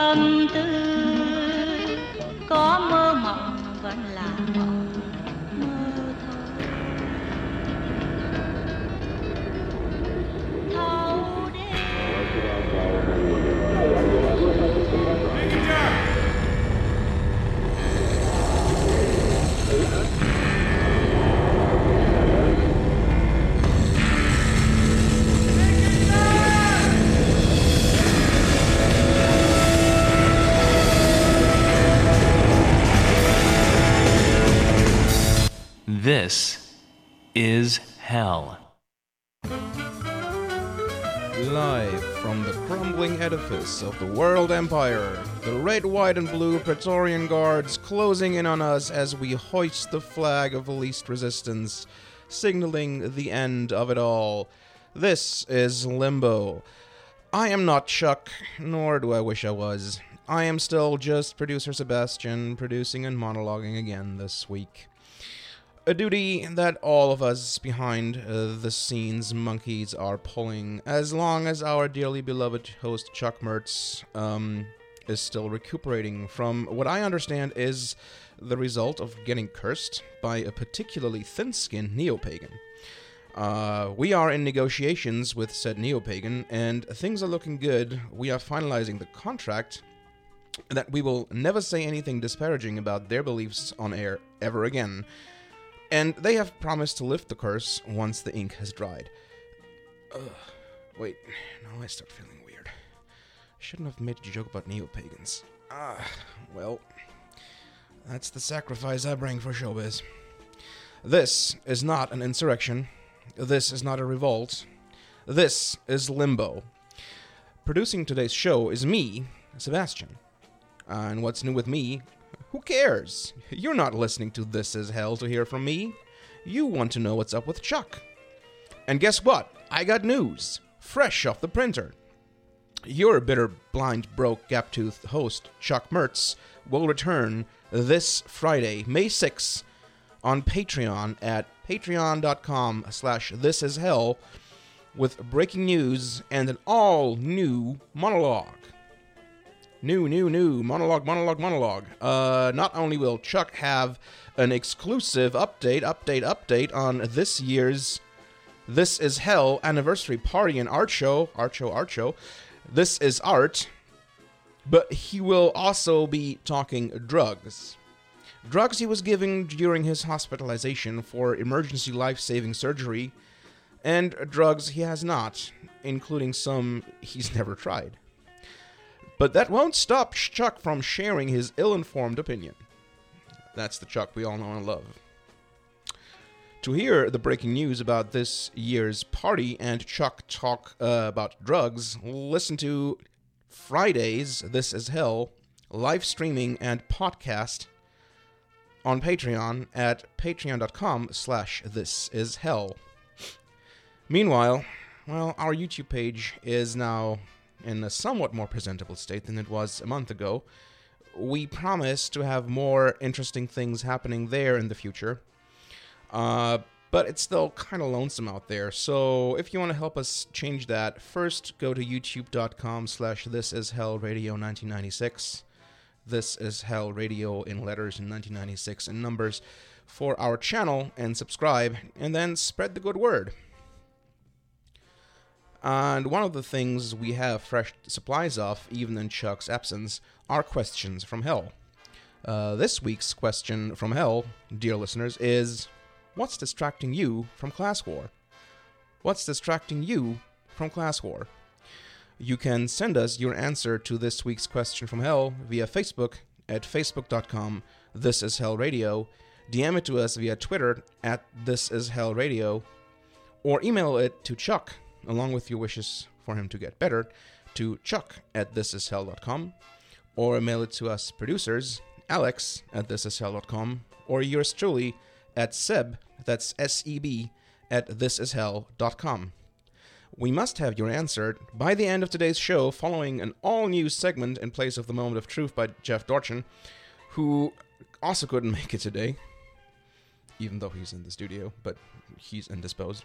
tâm tư có mơ is hell. Live from the crumbling edifice of the World Empire, the red, white, and blue Praetorian Guards closing in on us as we hoist the flag of the least resistance, signaling the end of it all. This is Limbo. I am not Chuck, nor do I wish I was. I am still just producer Sebastian, producing and monologuing again this week. A duty that all of us behind uh, the scenes monkeys are pulling, as long as our dearly beloved host Chuck Mertz um, is still recuperating from what I understand is the result of getting cursed by a particularly thin skinned neo pagan. Uh, we are in negotiations with said neo pagan, and things are looking good. We are finalizing the contract that we will never say anything disparaging about their beliefs on air ever again and they have promised to lift the curse once the ink has dried. Ugh. Wait, now I start feeling weird. Shouldn't have made a joke about neo pagans. Ah, well, that's the sacrifice I bring for showbiz. This is not an insurrection. This is not a revolt. This is limbo. Producing today's show is me, Sebastian. Uh, and what's new with me who cares? You're not listening to This Is Hell to hear from me. You want to know what's up with Chuck. And guess what? I got news. Fresh off the printer. Your bitter, blind, broke, gap-toothed host, Chuck Mertz, will return this Friday, May 6th, on Patreon at patreon.com slash thisishell with breaking news and an all-new monologue new, new, new monologue, monologue, monologue. Uh, not only will Chuck have an exclusive update, update, update on this year's This Is Hell anniversary party and art show, art show, art show. This is art, but he will also be talking drugs. Drugs he was given during his hospitalization for emergency life saving surgery, and drugs he has not, including some he's never tried. But that won't stop Chuck from sharing his ill informed opinion. That's the Chuck we all know and love. To hear the breaking news about this year's party and Chuck talk uh, about drugs, listen to Friday's This Is Hell live streaming and podcast on Patreon at patreon.com slash this is hell. Meanwhile, well, our YouTube page is now in a somewhat more presentable state than it was a month ago. We promise to have more interesting things happening there in the future. Uh, but it's still kind of lonesome out there. So if you want to help us change that, first go to youtube.com slash this is hell radio 1996. This is hell radio in letters in 1996 in numbers for our channel and subscribe and then spread the good word. And one of the things we have fresh supplies of, even in Chuck's absence, are questions from hell. Uh, this week's question from hell, dear listeners, is What's distracting you from class war? What's distracting you from class war? You can send us your answer to this week's question from hell via Facebook at facebook.com this is hell radio, DM it to us via Twitter at this is hell radio, or email it to Chuck along with your wishes for him to get better, to chuck at thisishell.com, or mail it to us producers, alex at thisishell.com, or yours truly at seb, that's S-E-B, at thisishell.com. We must have your answer by the end of today's show, following an all-new segment in place of the Moment of Truth by Jeff Dorchin, who also couldn't make it today, even though he's in the studio, but he's indisposed.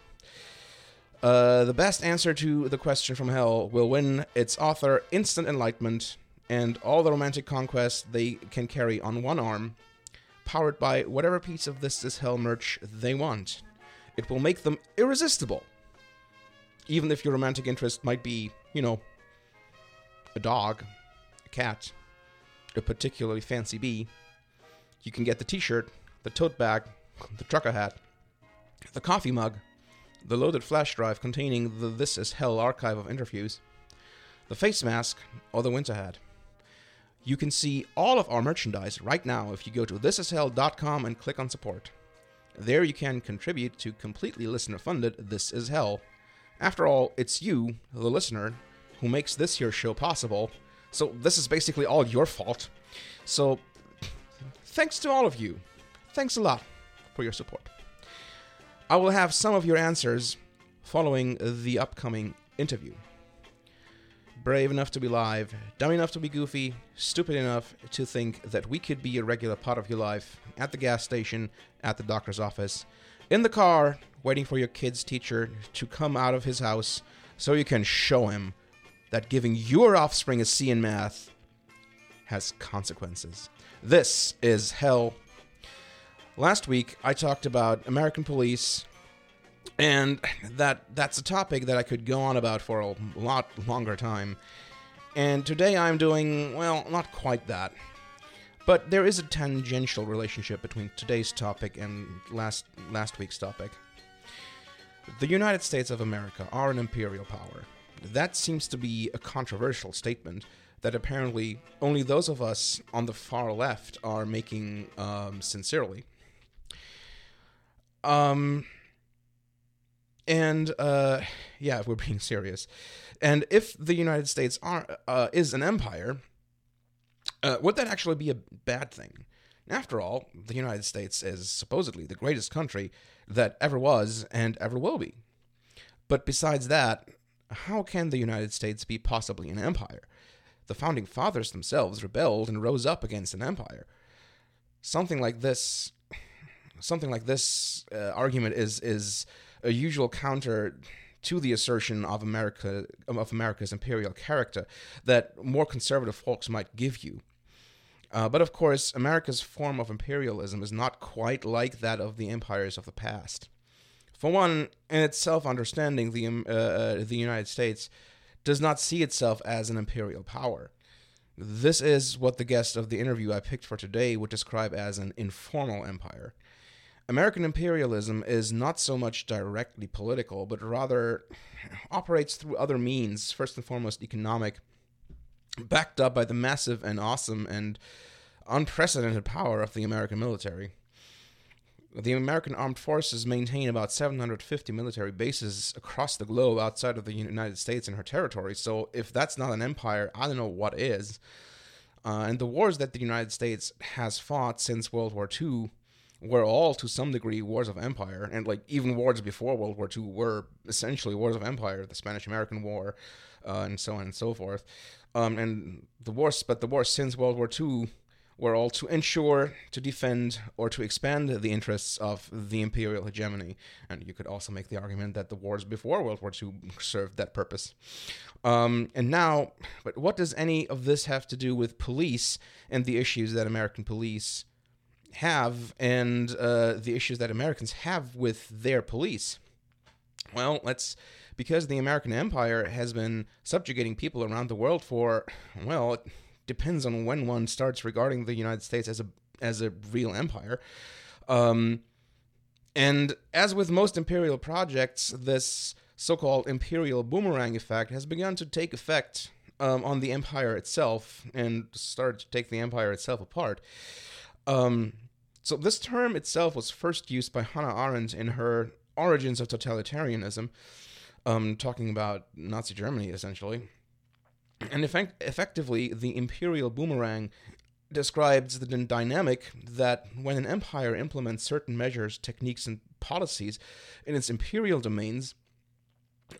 Uh, the best answer to the question from hell will win its author instant enlightenment and all the romantic conquests they can carry on one arm, powered by whatever piece of This Is Hell merch they want. It will make them irresistible. Even if your romantic interest might be, you know, a dog, a cat, a particularly fancy bee, you can get the t shirt, the tote bag, the trucker hat, the coffee mug, the loaded flash drive containing the This Is Hell archive of interviews, the face mask, or the winter hat. You can see all of our merchandise right now if you go to thisishell.com and click on support. There you can contribute to completely listener funded This Is Hell. After all, it's you, the listener, who makes this here show possible, so this is basically all your fault. So, thanks to all of you. Thanks a lot for your support. I will have some of your answers following the upcoming interview. Brave enough to be live, dumb enough to be goofy, stupid enough to think that we could be a regular part of your life at the gas station, at the doctor's office, in the car, waiting for your kid's teacher to come out of his house so you can show him that giving your offspring a C in math has consequences. This is hell. Last week I talked about American police and that that's a topic that I could go on about for a lot longer time. And today I'm doing well, not quite that. But there is a tangential relationship between today's topic and last last week's topic. The United States of America are an imperial power. That seems to be a controversial statement that apparently only those of us on the far left are making um, sincerely. Um, and uh, yeah, if we're being serious, and if the United States are uh, is an empire, uh, would that actually be a bad thing? After all, the United States is supposedly the greatest country that ever was and ever will be. But besides that, how can the United States be possibly an empire? The founding fathers themselves rebelled and rose up against an empire. Something like this, something like this uh, argument is is a usual counter to the assertion of America of America's imperial character that more conservative folks might give you. Uh, but of course, America's form of imperialism is not quite like that of the empires of the past. For one, in its self-understanding, the um, uh, uh, the United States does not see itself as an imperial power. This is what the guest of the interview I picked for today would describe as an informal empire. American imperialism is not so much directly political, but rather operates through other means, first and foremost economic, backed up by the massive and awesome and unprecedented power of the American military. The American armed forces maintain about 750 military bases across the globe outside of the United States and her territory. So, if that's not an empire, I don't know what is. Uh, and the wars that the United States has fought since World War II were all to some degree wars of empire, and like even wars before World War II were essentially wars of empire, the Spanish American War, uh, and so on and so forth. Um, and the wars, but the wars since World War II were all to ensure, to defend, or to expand the interests of the imperial hegemony. And you could also make the argument that the wars before World War II served that purpose. Um, and now, but what does any of this have to do with police and the issues that American police have and uh, the issues that Americans have with their police? Well, let's because the American Empire has been subjugating people around the world for well, it depends on when one starts regarding the United States as a as a real empire. Um, and as with most imperial projects, this so-called imperial boomerang effect has begun to take effect um, on the empire itself and started to take the empire itself apart. Um, so this term itself was first used by Hannah Arendt in her Origins of Totalitarianism, um, talking about Nazi Germany essentially. And effect- effectively, the imperial boomerang describes the dynamic that when an empire implements certain measures, techniques, and policies in its imperial domains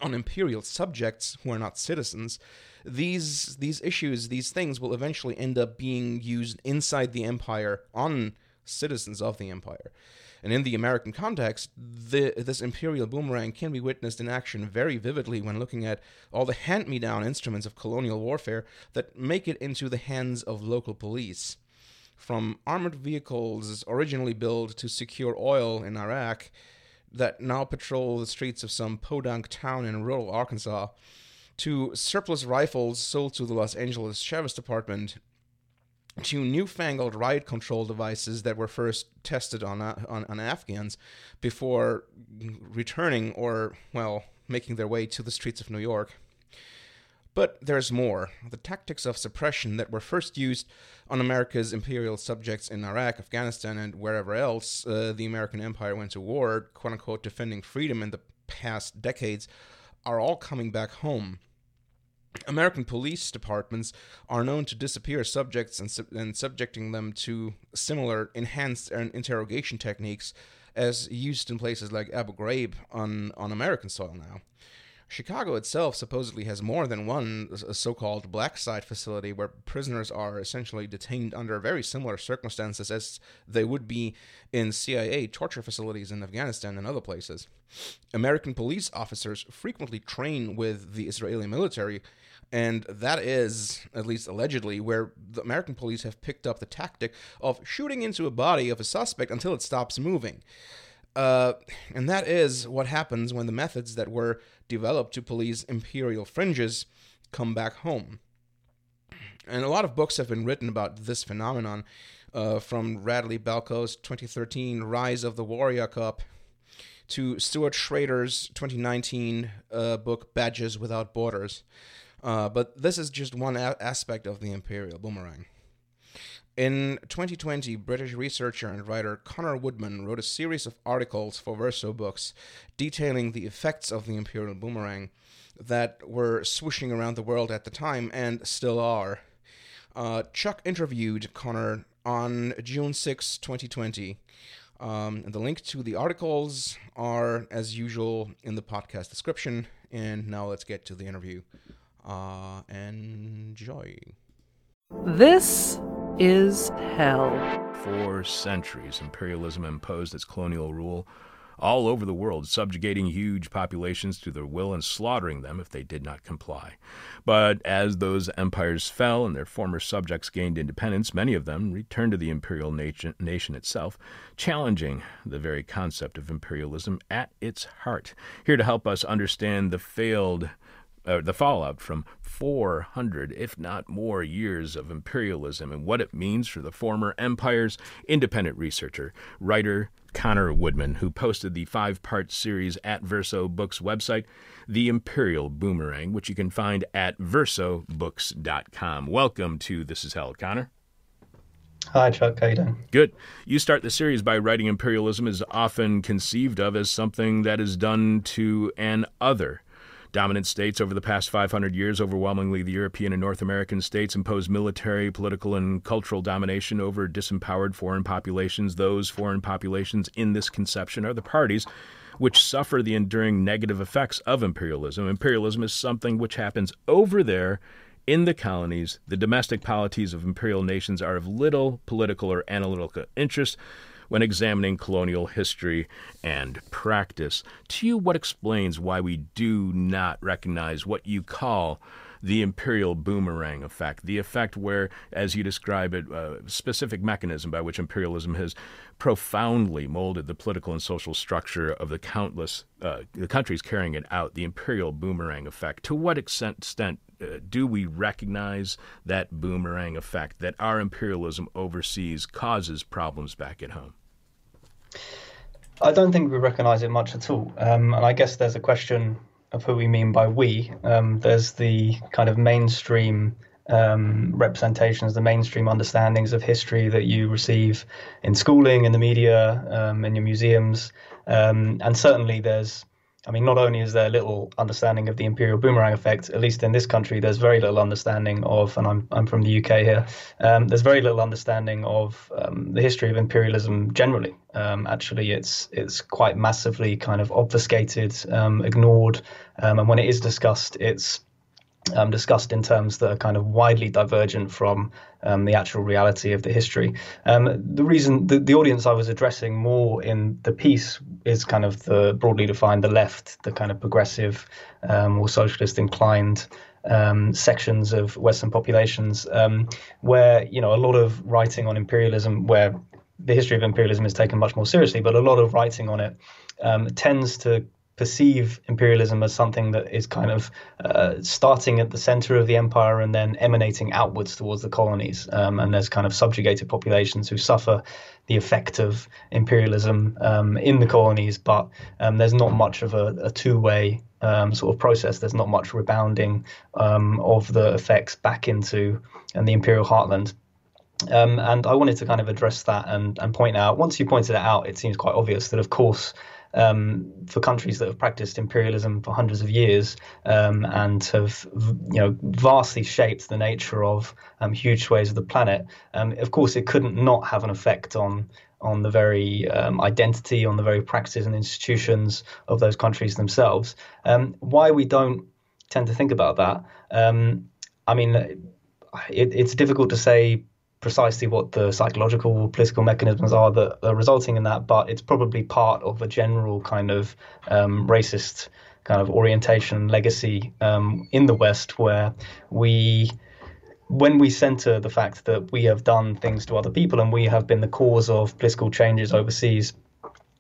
on imperial subjects who are not citizens, these these issues, these things will eventually end up being used inside the empire on citizens of the empire. And in the American context, the, this imperial boomerang can be witnessed in action very vividly when looking at all the hand me down instruments of colonial warfare that make it into the hands of local police. From armored vehicles originally built to secure oil in Iraq that now patrol the streets of some podunk town in rural Arkansas, to surplus rifles sold to the Los Angeles Sheriff's Department to newfangled riot control devices that were first tested on, on, on Afghans before returning or, well, making their way to the streets of New York. But there's more. The tactics of suppression that were first used on America's imperial subjects in Iraq, Afghanistan, and wherever else uh, the American empire went to war, quote unquote, defending freedom in the past decades, are all coming back home. American police departments are known to disappear subjects and, and subjecting them to similar enhanced interrogation techniques as used in places like Abu Ghraib on, on American soil now. Chicago itself supposedly has more than one so called black site facility where prisoners are essentially detained under very similar circumstances as they would be in CIA torture facilities in Afghanistan and other places. American police officers frequently train with the Israeli military and that is, at least allegedly, where the American police have picked up the tactic of shooting into a body of a suspect until it stops moving. Uh, and that is what happens when the methods that were developed to police imperial fringes come back home. And a lot of books have been written about this phenomenon, uh, from Radley Balko's 2013 Rise of the Warrior Cop to Stuart Schrader's 2019 uh, book Badges Without Borders. Uh, but this is just one a- aspect of the imperial boomerang. In 2020, British researcher and writer Connor Woodman wrote a series of articles for Verso Books detailing the effects of the imperial boomerang that were swishing around the world at the time and still are. Uh, Chuck interviewed Connor on June 6, 2020. Um, the link to the articles are, as usual, in the podcast description. And now let's get to the interview. Uh, enjoy. This is hell. For centuries, imperialism imposed its colonial rule all over the world, subjugating huge populations to their will and slaughtering them if they did not comply. But as those empires fell and their former subjects gained independence, many of them returned to the imperial nation, nation itself, challenging the very concept of imperialism at its heart. Here to help us understand the failed uh, the fallout from 400, if not more, years of imperialism and what it means for the former empire's independent researcher, writer Connor Woodman, who posted the five part series at Verso Books website, The Imperial Boomerang, which you can find at versobooks.com. Welcome to This Is Hell, Connor. Hi, Chuck. How you doing? Good. You start the series by writing imperialism is often conceived of as something that is done to an other. Dominant states over the past 500 years, overwhelmingly the European and North American states, imposed military, political, and cultural domination over disempowered foreign populations. Those foreign populations in this conception are the parties which suffer the enduring negative effects of imperialism. Imperialism is something which happens over there in the colonies. The domestic polities of imperial nations are of little political or analytical interest when examining colonial history and practice. To you, what explains why we do not recognize what you call the imperial boomerang effect, the effect where, as you describe it, a specific mechanism by which imperialism has profoundly molded the political and social structure of the countless uh, the countries carrying it out, the imperial boomerang effect. To what extent, extent uh, do we recognize that boomerang effect that our imperialism overseas causes problems back at home? I don't think we recognize it much at all. Um, and I guess there's a question of who we mean by we. Um, there's the kind of mainstream um, representations, the mainstream understandings of history that you receive in schooling, in the media, um, in your museums. Um, and certainly there's I mean, not only is there little understanding of the imperial boomerang effect, at least in this country, there's very little understanding of, and I'm, I'm from the UK here, um, there's very little understanding of um, the history of imperialism generally. Um, actually, it's it's quite massively kind of obfuscated, um, ignored, um, and when it is discussed, it's um, discussed in terms that are kind of widely divergent from um, the actual reality of the history. Um, the reason the, the audience I was addressing more in the piece is kind of the broadly defined the left, the kind of progressive um, or socialist inclined um, sections of Western populations, um, where you know a lot of writing on imperialism, where the history of imperialism is taken much more seriously, but a lot of writing on it tends to perceive imperialism as something that is kind of uh, starting at the center of the empire and then emanating outwards towards the colonies. Um, and there's kind of subjugated populations who suffer the effect of imperialism um, in the colonies, but um, there's not much of a, a two way um, sort of process. There's not much rebounding um, of the effects back into and the imperial heartland. Um, and I wanted to kind of address that and, and point out, once you pointed it out, it seems quite obvious that, of course, um, for countries that have practiced imperialism for hundreds of years um, and have, you know, vastly shaped the nature of um, huge swathes of the planet. Um, of course, it couldn't not have an effect on on the very um, identity, on the very practices and institutions of those countries themselves. Um, why we don't tend to think about that? I mean, it, it's difficult to say precisely what the psychological political mechanisms are that are resulting in that, but it's probably part of a general kind of um, racist kind of orientation legacy um, in the West, where we when we center the fact that we have done things to other people and we have been the cause of political changes overseas,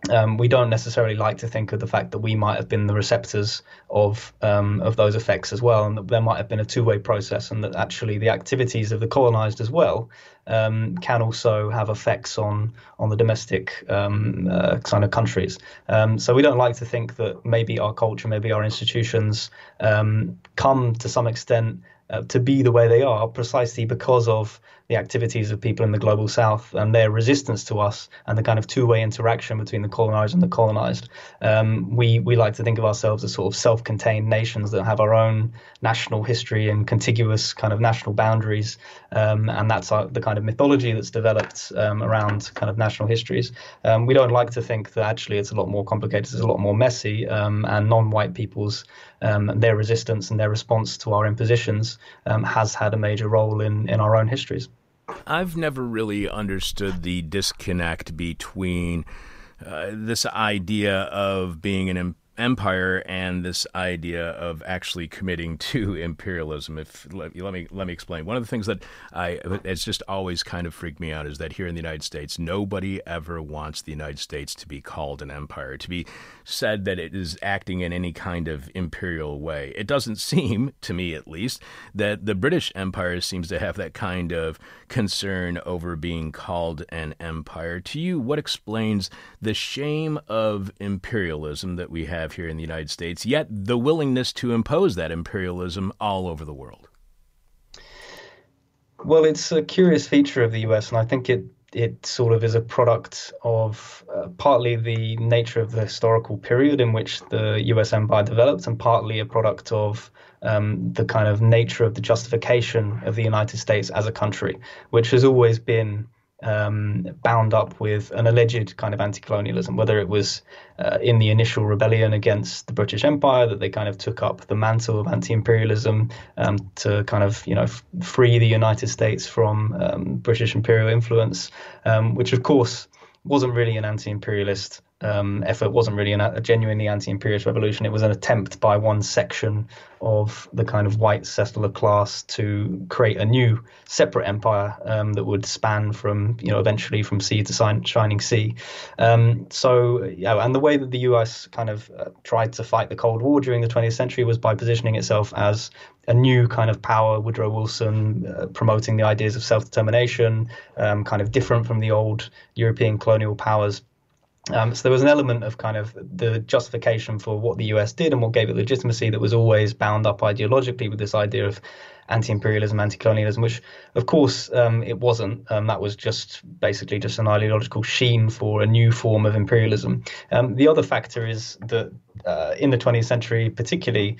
um, we don't necessarily like to think of the fact that we might have been the receptors of um, of those effects as well, and that there might have been a two-way process, and that actually the activities of the colonized as well um, can also have effects on on the domestic um, uh, kind of countries. Um, so we don't like to think that maybe our culture, maybe our institutions um, come to some extent uh, to be the way they are precisely because of the activities of people in the global south and their resistance to us and the kind of two-way interaction between the colonized and the colonized. Um, we we like to think of ourselves as sort of self-contained nations that have our own national history and contiguous kind of national boundaries, um, and that's our, the kind of mythology that's developed um, around kind of national histories. Um, we don't like to think that actually it's a lot more complicated, it's a lot more messy, um, and non-white people's um, their resistance and their response to our impositions has had a major role in in our own histories. I've never really understood the disconnect between uh, this idea of being an empire and this idea of actually committing to imperialism. If let, let, me let me explain. One of the things that I it's just always kind of freaked me out is that here in the United States, nobody ever wants the United States to be called an empire, to be said that it is acting in any kind of imperial way. It doesn't seem, to me at least, that the British Empire seems to have that kind of concern over being called an empire. To you, what explains the shame of imperialism that we have? Have here in the United States, yet the willingness to impose that imperialism all over the world? Well, it's a curious feature of the US, and I think it it sort of is a product of uh, partly the nature of the historical period in which the US empire developed, and partly a product of um, the kind of nature of the justification of the United States as a country, which has always been um, bound up with an alleged kind of anti-colonialism, whether it was uh, in the initial rebellion against the British Empire that they kind of took up the mantle of anti-imperialism um, to kind of you know f- free the United States from um, British imperial influence, um, which of course wasn't really an anti-imperialist um, effort wasn't really an, a genuinely anti-imperialist revolution. It was an attempt by one section of the kind of white settler class to create a new separate empire um, that would span from, you know, eventually from sea to shining sea. Um, so, yeah, and the way that the U.S. kind of uh, tried to fight the Cold War during the 20th century was by positioning itself as a new kind of power, Woodrow Wilson uh, promoting the ideas of self-determination, um, kind of different from the old European colonial powers. Um, so there was an element of kind of the justification for what the US did and what gave it legitimacy that was always bound up ideologically with this idea of anti-imperialism, anti-colonialism, which of course um, it wasn't. Um, that was just basically just an ideological sheen for a new form of imperialism. Um, the other factor is that uh, in the 20th century, particularly,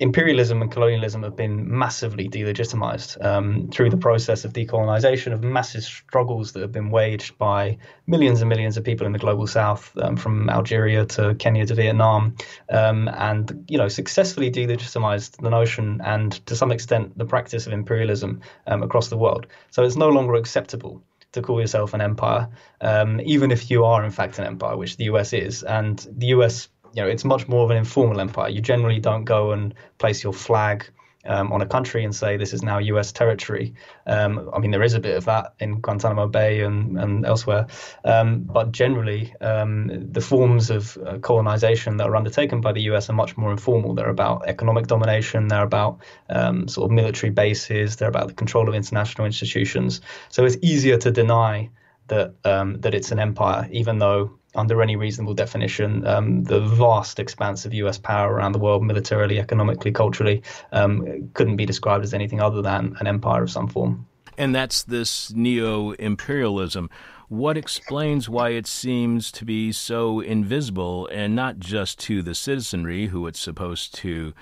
imperialism and colonialism have been massively delegitimized um, through the process of decolonization, of massive struggles that have been waged by millions and millions of people in the global south, um, from Algeria to Kenya to Vietnam, um, and you know successfully delegitimized the notion and to some extent the practice of imperialism um, across the world. So it's no longer acceptable to call yourself an empire, um, even if you are in fact an empire, which the US is, and the US you know, it's much more of an informal empire. You generally don't go and place your flag um, on a country and say this is now U.S. territory. Um, I mean, there is a bit of that in Guantanamo Bay and, and elsewhere, um, but generally, um, the forms of uh, colonization that are undertaken by the U.S. are much more informal. They're about economic domination. They're about um, sort of military bases. They're about the control of international institutions. So it's easier to deny that um, that it's an empire, even though under any reasonable definition, um, the vast expanse of US power around the world, militarily, economically, culturally, um, couldn't be described as anything other than an empire of some form. And that's this neo imperialism. What explains why it seems to be so invisible and not just to the citizenry who it's supposed to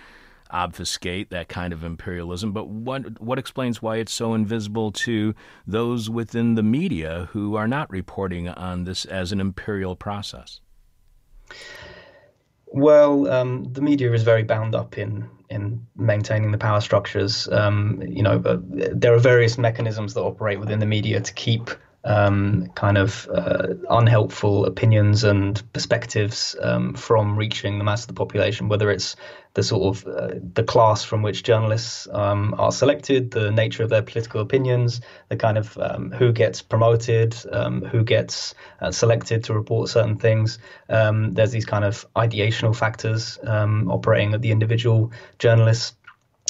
obfuscate that kind of imperialism, but what what explains why it's so invisible to those within the media who are not reporting on this as an imperial process? Well, um, the media is very bound up in in maintaining the power structures. Um, you know, there are various mechanisms that operate within the media to keep um, kind of uh, unhelpful opinions and perspectives um, from reaching the mass of the population, whether it's the sort of uh, the class from which journalists um, are selected, the nature of their political opinions, the kind of um, who gets promoted, um, who gets uh, selected to report certain things. Um, there's these kind of ideational factors operating at the individual journalists.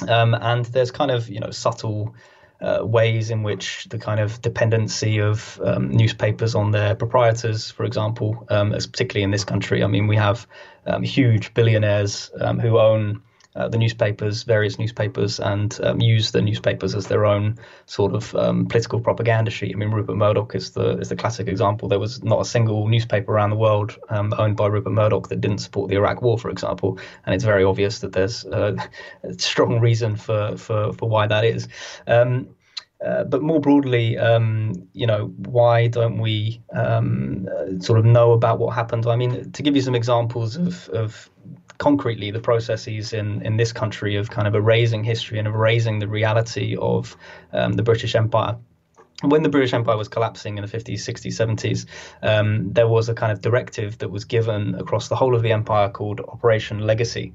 and there's kind of you know subtle uh, ways in which the kind of dependency of um, newspapers on their proprietors, for example, um, particularly in this country. I mean, we have um, huge billionaires um, who own uh, the newspapers, various newspapers, and um, use the newspapers as their own sort of um, political propaganda sheet. I mean, Rupert Murdoch is the is the classic example. There was not a single newspaper around the world um, owned by Rupert Murdoch that didn't support the Iraq War, for example. And it's very obvious that there's a strong reason for for for why that is. Um, uh, but more broadly, um, you know, why don't we um, sort of know about what happened? I mean, to give you some examples of, of concretely the processes in, in this country of kind of erasing history and erasing the reality of um, the British Empire. When the British Empire was collapsing in the 50s, 60s, 70s, um, there was a kind of directive that was given across the whole of the empire called Operation Legacy,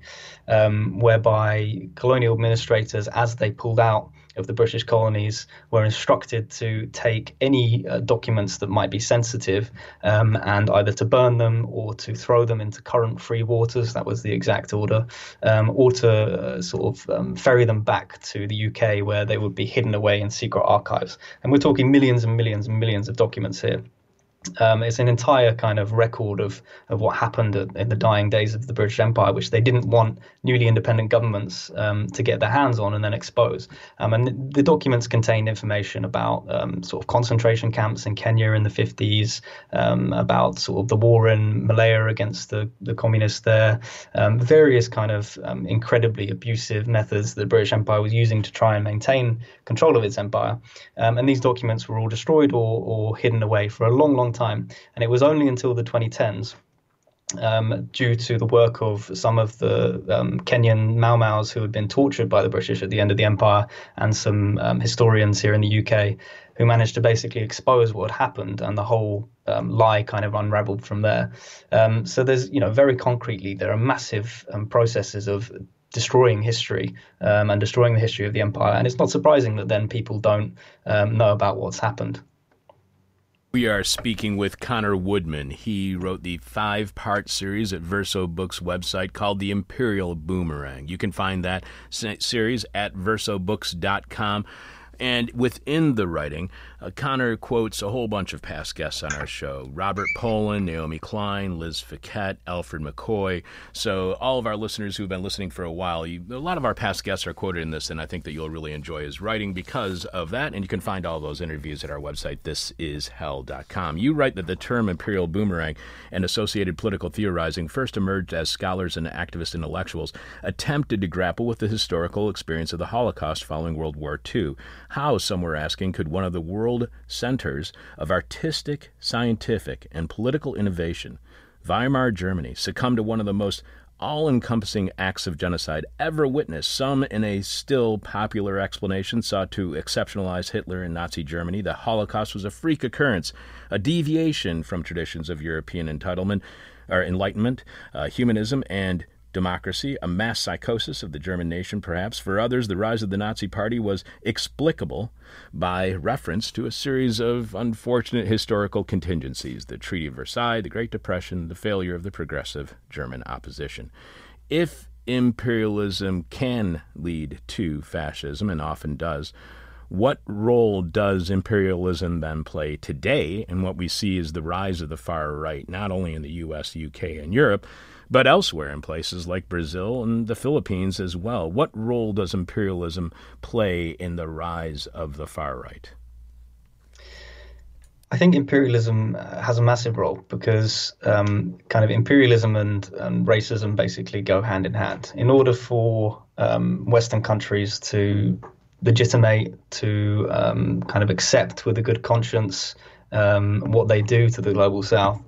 um, whereby colonial administrators, as they pulled out of the British colonies were instructed to take any uh, documents that might be sensitive um, and either to burn them or to throw them into current free waters. That was the exact order, um, or to uh, sort of um, ferry them back to the UK where they would be hidden away in secret archives. And we're talking millions and millions and millions of documents here. Um, it's an entire kind of record of, of what happened in the dying days of the British Empire, which they didn't want newly independent governments um, to get their hands on and then expose. Um, and the documents contain information about um, sort of concentration camps in Kenya in the 50s, um, about sort of the war in Malaya against the, the communists there, um, various kind of incredibly abusive methods that the British Empire was using to try and maintain control of its empire. and these documents were all destroyed or, or hidden away for a long, long time. And it was only until the 2010s um, due to the work of some of the um, Kenyan Mau Mau's who had been tortured by the British at the end of the empire, and some um, historians here in the UK who managed to basically expose what had happened, and the whole um, lie kind of unraveled from there. Um, so there's, you know, very concretely, there are massive um, processes of destroying history and destroying the history of the empire, and it's not surprising that then people don't know about what's happened. We are speaking with Connor Woodman. He wrote the five part series at Verso Books website called The Imperial Boomerang. You can find that series at versobooks.com. And within the writing, uh, Connor quotes a whole bunch of past guests on our show Robert Poland, Naomi Klein, Liz Fekete, Alfred McCoy. So, all of our listeners who've been listening for a while, you, a lot of our past guests are quoted in this, and I think that you'll really enjoy his writing because of that. And you can find all those interviews at our website, thisishell.com. You write that the term imperial boomerang and associated political theorizing first emerged as scholars and activist intellectuals attempted to grapple with the historical experience of the Holocaust following World War II. How, some were asking, could one of the world centers of artistic, scientific, and political innovation, Weimar Germany, succumbed to one of the most all encompassing acts of genocide ever witnessed. Some, in a still popular explanation, sought to exceptionalize Hitler and Nazi Germany. The Holocaust was a freak occurrence, a deviation from traditions of European entitlement or enlightenment, uh, humanism, and democracy, a mass psychosis of the German nation, perhaps. For others, the rise of the Nazi Party was explicable by reference to a series of unfortunate historical contingencies the Treaty of Versailles, the Great Depression, the failure of the progressive German opposition. If imperialism can lead to fascism, and often does, what role does imperialism then play today in what we see is the rise of the far right, not only in the US, UK, and Europe, but elsewhere in places like Brazil and the Philippines as well. What role does imperialism play in the rise of the far right? I think imperialism has a massive role because um, kind of imperialism and, and, racism basically go hand in hand. In order for um, Western countries to legitimate, to um, kind of accept with a good conscience um, what they do to the global South,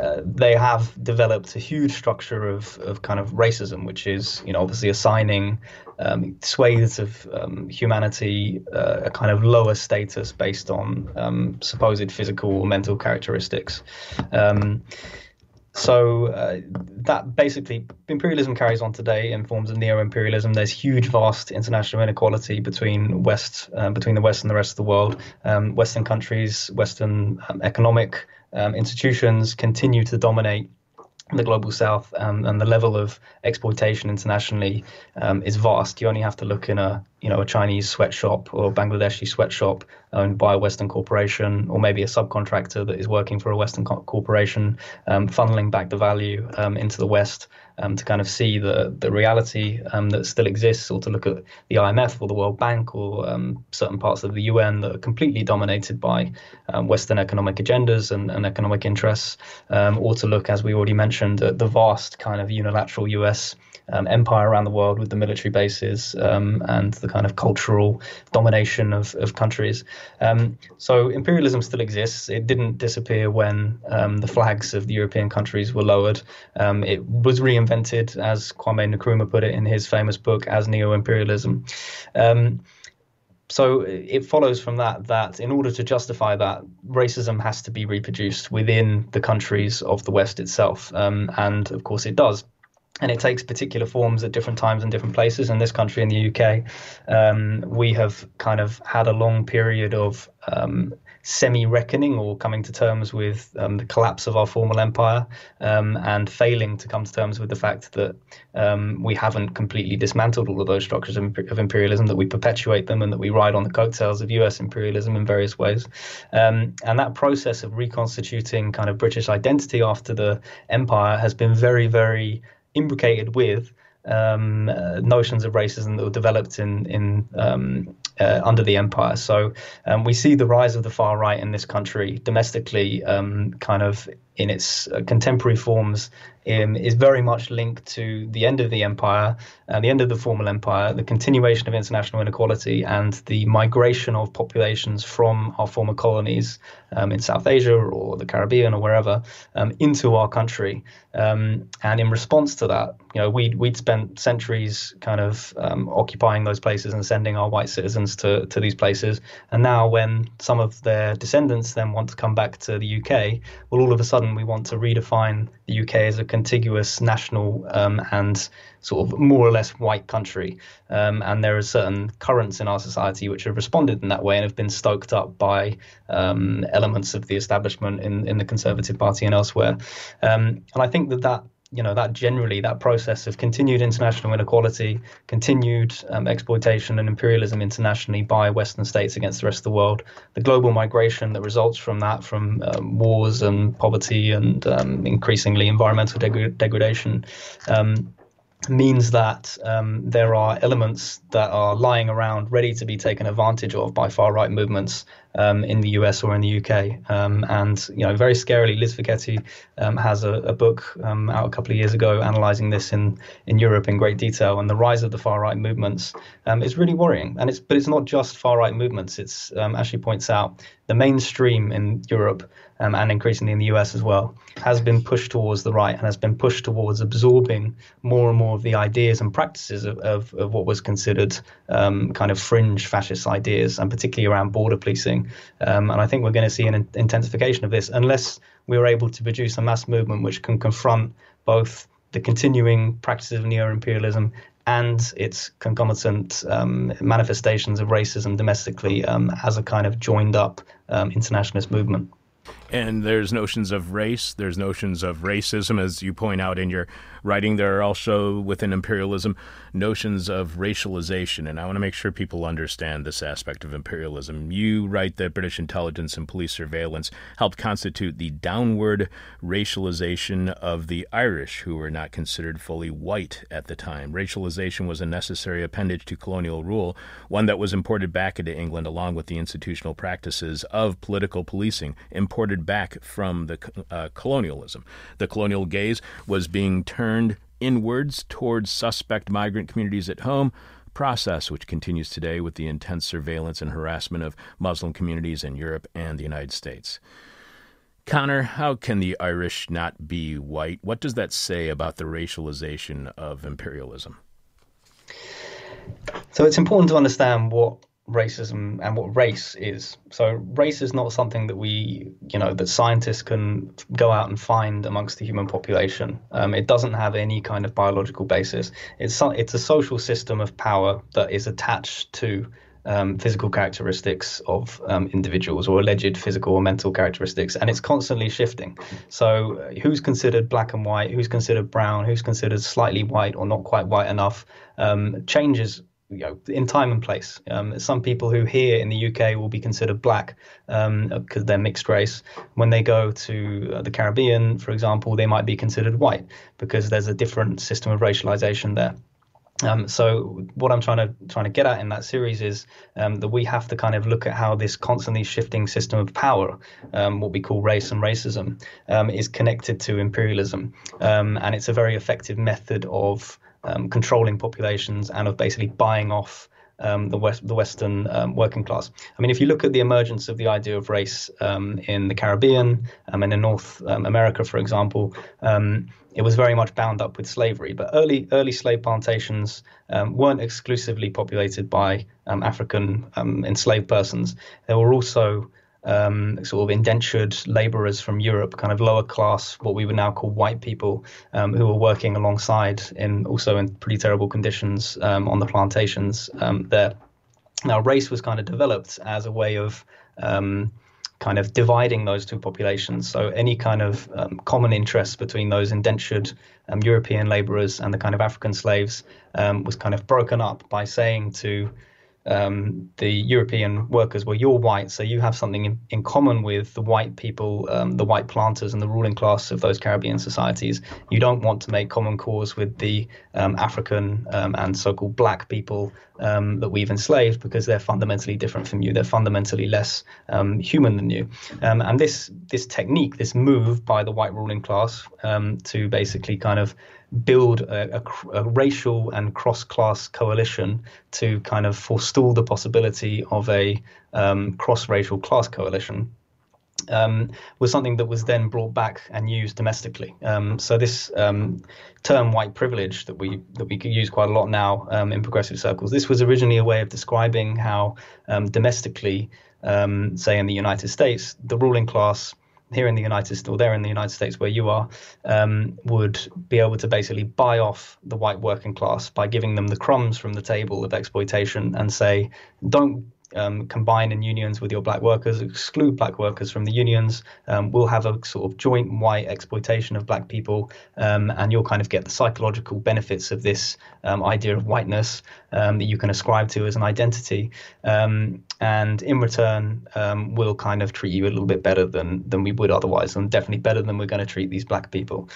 uh, they have developed a huge structure of, of kind of racism, which is, you know, obviously assigning um, swathes of um, humanity uh, a kind of lower status based on um, supposed physical or mental characteristics. Um, so uh, that basically imperialism carries on today in forms of neo-imperialism. There's huge, vast international inequality between West, uh, between the West and the rest of the world. Um, Western countries, Western um, economic um, institutions continue to dominate the global south um, and the level of exploitation internationally um, is vast. You only have to look in a you know a Chinese sweatshop or Bangladeshi sweatshop owned by a Western corporation, or maybe a subcontractor that is working for a Western co- corporation, um, funneling back the value um, into the West um, to kind of see the the reality um, that still exists, or to look at the IMF or the World Bank or um, certain parts of the UN that are completely dominated by um, Western economic agendas and, and economic interests, or to look, as we already mentioned, at the vast kind of unilateral US um, empire around the world with the military bases um, and the kind of cultural domination of, of countries. Um, so imperialism still exists. It didn't disappear when um, the flags of the European countries were lowered. Um, it was reinvented, as Kwame Nkrumah put it in his famous book, as neo-imperialism. Um, so it follows from that that in order to justify that, racism has to be reproduced within the countries of the West itself, um, and of course it does and it takes particular forms at different times and different places. In this country, in the UK, um, we have kind of had a long period of um, semi reckoning or coming to terms with um, the collapse of our formal empire um, and failing to come to terms with the fact that um, we haven't completely dismantled all of those structures of, of, imperialism, that we perpetuate them and that we ride on the coattails of US imperialism in various ways. Um, and that process of reconstituting kind of British identity after the empire has been very, very imbricated with um, uh, notions of racism that were developed in in um, uh, under the empire. So um, we see the rise of the far right in this country domestically, um, kind of in its uh, contemporary forms um, is very much linked to the end of the empire, uh, the end of the formal empire, the continuation of international inequality, and the migration of populations from our former colonies um, in South Asia or the Caribbean or wherever um, into our country. Um, and in response to that, you know, we'd, we'd spent centuries kind of um, occupying those places and sending our white citizens to, to these places. And now, when some of their descendants then want to come back to the UK, well, all of a sudden we want to redefine the UK as a contiguous national um, and sort of more or less white country. Um, and there are certain currents in our society which have responded in that way and have been stoked up by um, elements of the establishment in, in the Conservative Party and elsewhere. Um, and I think that that you know that generally that process of continued international inequality, continued um, exploitation and imperialism internationally by Western states against the rest of the world, the global migration that results from that, from um, wars and poverty and um, increasingly environmental deg- degradation. Um, means that um, there are elements that are lying around ready to be taken advantage of by far right movements um, in the US or in the UK. Um, and, you know, very scarily, Liz Fekete um, has a, a book um, out a couple of years ago analyzing this in, in Europe in great detail. And the rise of the far right movements um, is really worrying. And it's, but it's not just far right movements. It's actually points out the mainstream in Europe um, and increasingly in the US as well, has been pushed towards the right and has been pushed towards absorbing more and more of the ideas and practices of, of, of what was considered um, kind of fringe fascist ideas, and particularly around border policing. Um, and I think we're going to see an intensification of this unless we're able to produce a mass movement which can confront both the continuing practices of neo imperialism and its concomitant um, manifestations of racism domestically um, as a kind of joined up um, internationalist movement. And there's notions of race, there's notions of racism, as you point out in your writing. There are also, within imperialism, notions of racialization. And I want to make sure people understand this aspect of imperialism. You write that British intelligence and police surveillance helped constitute the downward racialization of the Irish, who were not considered fully white at the time. Racialization was a necessary appendage to colonial rule, one that was imported back into England along with the institutional practices of political policing imported back from the uh, colonialism. The colonial gaze was being turned inwards towards suspect migrant communities at home, process which continues today with the intense surveillance and harassment of Muslim communities in Europe and the United States. Connor, how can the Irish not be white? What does that say about the racialization of imperialism? So it's important to understand what racism and what race is. So race is not something that we, you know, that scientists can go out and find amongst the human population. Um, it doesn't have any kind of biological basis. It's it's a social system of power that is attached to um, physical characteristics of um, individuals or alleged physical or mental characteristics, and it's constantly shifting. So, uh, who's considered black and white, who's considered brown, who's considered slightly white or not quite white enough, um, changes you know, in time and place. Um, some people who here in the UK will be considered black because um, they're mixed race. When they go to uh, the Caribbean, for example, they might be considered white because there's a different system of racialization there. Um, so what I'm trying to trying to get at in that series is um, that we have to kind of look at how this constantly shifting system of power, um, what we call race and racism, um, is connected to imperialism, um, and it's a very effective method of um, controlling populations and of basically buying off um, the West, the Western um, working class. I mean, if you look at the emergence of the idea of race um, in the Caribbean um, and in North um, America, for example, it was very much bound up with slavery. But early early slave plantations weren't exclusively populated by African enslaved persons. There were also um, sort of indentured laborers from Europe, kind of lower class, what we would now call white people, um, who were working alongside in also in pretty terrible conditions um, on the plantations um, there. Now, race was kind of developed as a way of um, kind of dividing those two populations. So any kind of um, common interest between those indentured um, European laborers and the kind of African slaves um, was kind of broken up by saying to um, the European workers were you're white, so you have something in, in common with the white people, um, the white planters, and the ruling class of those Caribbean societies. You don't want to make common cause with the um, African um, and so-called black people um, that we've enslaved because they're fundamentally different from you. They're fundamentally less um, human than you. and this this technique, this move by the white ruling class to basically kind of build a, a, a racial and cross-class coalition to kind of forestall the possibility of a um, cross-racial class coalition. Um, was something that was then brought back and used domestically. Um, so this um, term "white privilege" that we that we use quite a lot now um, in progressive circles. This was originally a way of describing how um, domestically, um, say in the United States, the ruling class here in the United States or there in the United States where you are um, would be able to basically buy off the white working class by giving them the crumbs from the table of exploitation and say, don't um, combine in unions with your black workers, exclude black workers from the unions. Um, we'll have a sort of joint white exploitation of black people, um, and you'll kind of get the psychological benefits of this um, idea of whiteness um, that you can ascribe to as an identity. Um, and in return, we'll kind of treat you a little bit better than than we would otherwise, and definitely better than we're going to treat these black people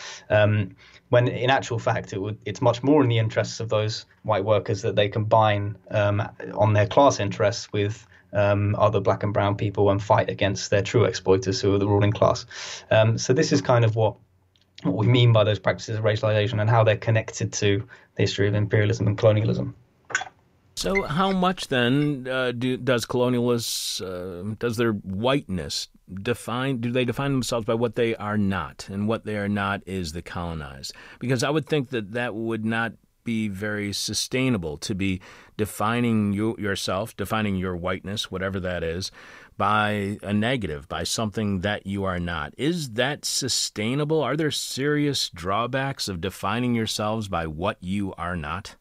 when in actual fact it would, it's much more in the interests of those white workers that they combine um, on their class interests with um, other black and brown people and fight against their true exploiters who are the ruling class. Um, so this is kind of what what we mean by those practices of racialization and how they're connected to the history of imperialism and colonialism. So, how much then uh, do, does colonialists, uh, does their whiteness define? Do they define themselves by what they are not, and what they are not is the colonized? Because I would think that that would not be very sustainable to be defining you, yourself, defining your whiteness, whatever that is, by a negative, by something that you are not. Is that sustainable? Are there serious drawbacks of defining yourselves by what you are not?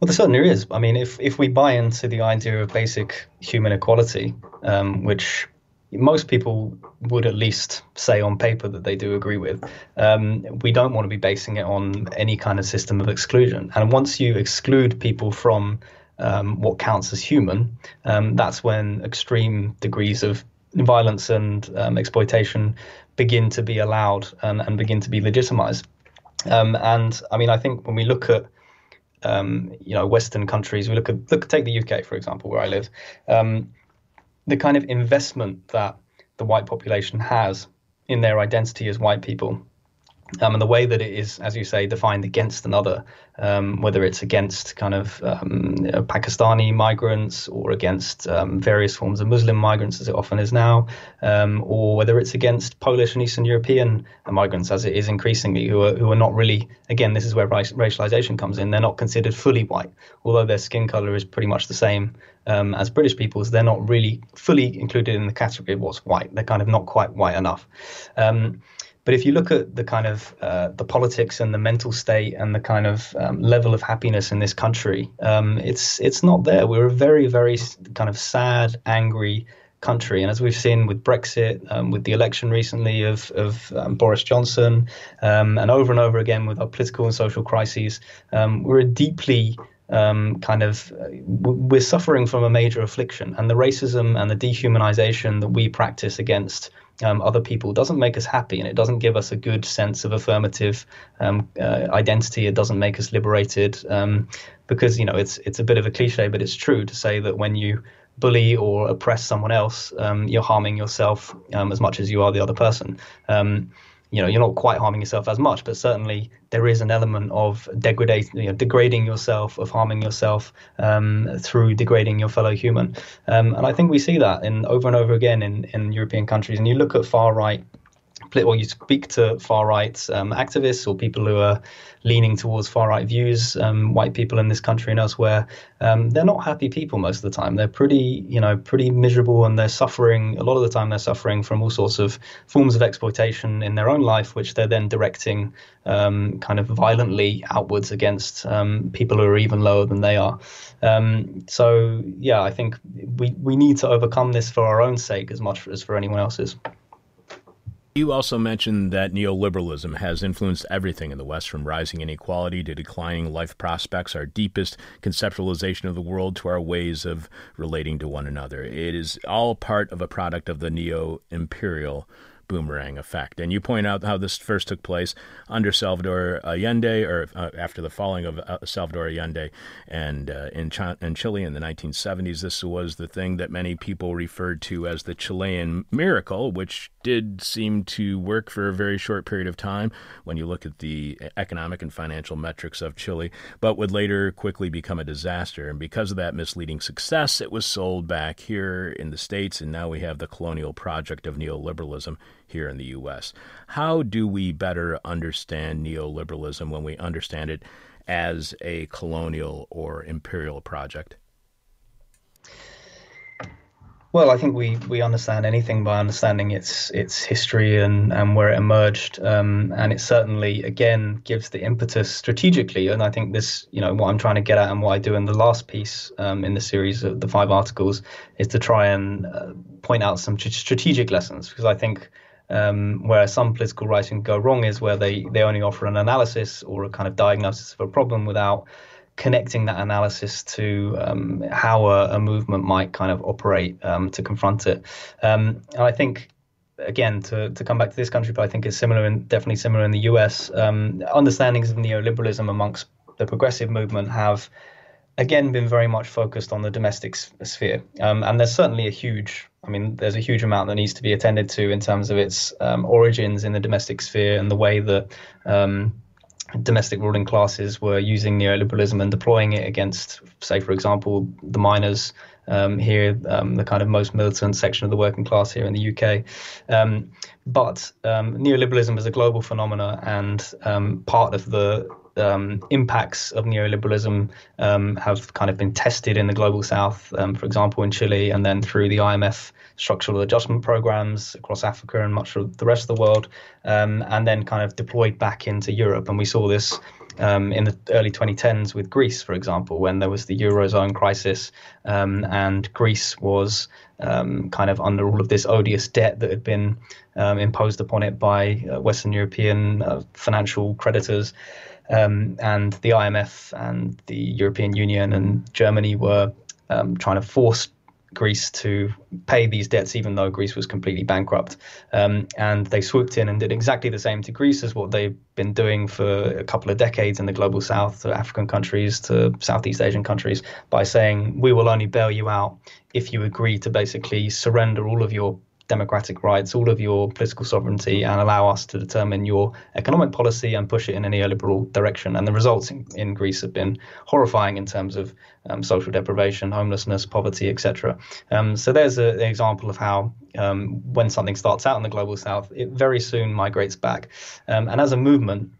Well, there certainly is. I mean, if if we buy into the idea of basic human equality, um, which most people would at least say on paper that they do agree with. Um, we don't want to be basing it on any kind of system of exclusion. And once you exclude people from um, what counts as human, um, that's when extreme degrees of violence and um, exploitation begin to be allowed and, and begin to be legitimized. Um, and I mean, I think when we look at um, you know Western countries. We look at look take the UK for example, where I live. Um, the kind of investment that the white population has in their identity as white people um, and the way that it is, as you say, defined against another, um, whether it's against kind of um, you know, Pakistani migrants or against um, various forms of Muslim migrants, as it often is now, um, or whether it's against Polish and Eastern European migrants, as it is increasingly, who are who are not really. Again, this is where racialization comes in. They're not considered fully white, although their skin color is pretty much the same um, as British people's. They're not really fully included in the category of what's white. They're kind of not quite white enough. Um, but if you look at the kind of uh, the politics and the mental state and the kind of um, level of happiness in this country, um, it's it's not there. We're a very very kind of sad, angry country, and as we've seen with Brexit, um, with the election recently of of um, Boris Johnson, um, and over and over again with our political and social crises, um, we're a deeply um, kind of uh, we're suffering from a major affliction, and the racism and the dehumanization that we practice against um, other people doesn't make us happy and it doesn't give us a good sense of affirmative um, uh, identity. It doesn't make us liberated um, because you know it's it's a bit of a cliche, but it's true to say that when you bully or oppress someone else, um, you're harming yourself um, as much as you are the other person. You know you're not quite harming yourself as much but certainly there is an element of degrading you know, degrading yourself of harming yourself um, through degrading your fellow human. Um, and i think we see that in over and over again in, in european countries. And you look at far right or you speak to far right um, activists or people who are leaning towards far right views, um, white people in this country and elsewhere, um, they're not happy people most of the time. They're pretty, you know, pretty miserable, and they're suffering. A lot of the time, they're suffering from all sorts of forms of exploitation in their own life, which they're then directing um, kind of violently outwards against um, people who are even lower than they are. Um, so, yeah, I think we we need to overcome this for our own sake as much as for anyone else's. You also mentioned that neoliberalism has influenced everything in the West, from rising inequality to declining life prospects, our deepest conceptualization of the world to our ways of relating to one another. It is all part of a product of the neo imperial boomerang effect. And you point out how this first took place under Salvador Allende, or uh, after the falling of uh, Salvador Allende, and uh, in, Ch- in Chile in the 1970s. This was the thing that many people referred to as the Chilean miracle, which did seem to work for a very short period of time when you look at the economic and financial metrics of Chile, but would later quickly become a disaster. And because of that misleading success, it was sold back here in the States, and now we have the colonial project of neoliberalism here in the U.S. How do we better understand neoliberalism when we understand it as a colonial or imperial project? Well, I think we, we understand anything by understanding its its history and, and where it emerged, um, and it certainly again gives the impetus strategically. And I think this, you know, what I'm trying to get at and what I do in the last piece um, in the series of the five articles is to try and uh, point out some strategic lessons because I think um, where some political writing go wrong is where they they only offer an analysis or a kind of diagnosis of a problem without connecting that analysis to um, how a, a, movement might kind of operate um, to confront it. Um, and I think, again, to, to come back to this country, but I think it's similar and definitely similar in the US. Um, understandings of neoliberalism amongst the progressive movement have again been very much focused on the domestic sphere um, and there's certainly a huge i mean there's a huge amount that needs to be attended to in terms of its um, origins in the domestic sphere and the way that um, domestic ruling classes were using neoliberalism and deploying it against, say, for example, the miners um, here, um, the kind of most militant section of the working class here in the UK. Um, but um, neoliberalism is a global phenomenon, and part of the um, impacts of neoliberalism um, have kind of been tested in the global south, um, for example, in Chile, and then through the IMF structural adjustment programs across Africa and much of the rest of the world, um, and then kind of deployed back into Europe. And we saw this. Um, in the early 2010s, with Greece, for example, when there was the eurozone crisis, um, and Greece was kind of under all of this odious debt that had been imposed upon it by uh, Western European uh, financial creditors. Um, and the IMF and the European Union and Germany were um, trying to force Greece to pay these debts, even though Greece was completely bankrupt. Um, and they swooped in and did exactly the same to Greece as what they've been doing for a couple of decades in the global south, to African countries, to Southeast Asian countries, by saying, we will only bail you out if you agree to basically surrender all of your democratic rights, all of your political sovereignty, and allow us to determine your economic policy and push it in a neoliberal direction. And the results in, in Greece have been horrifying in terms of um, social deprivation, homelessness, poverty, etc. Um, so there's a, an example of how um, when something starts out in the global south, it very soon migrates back. Um, and as a movement,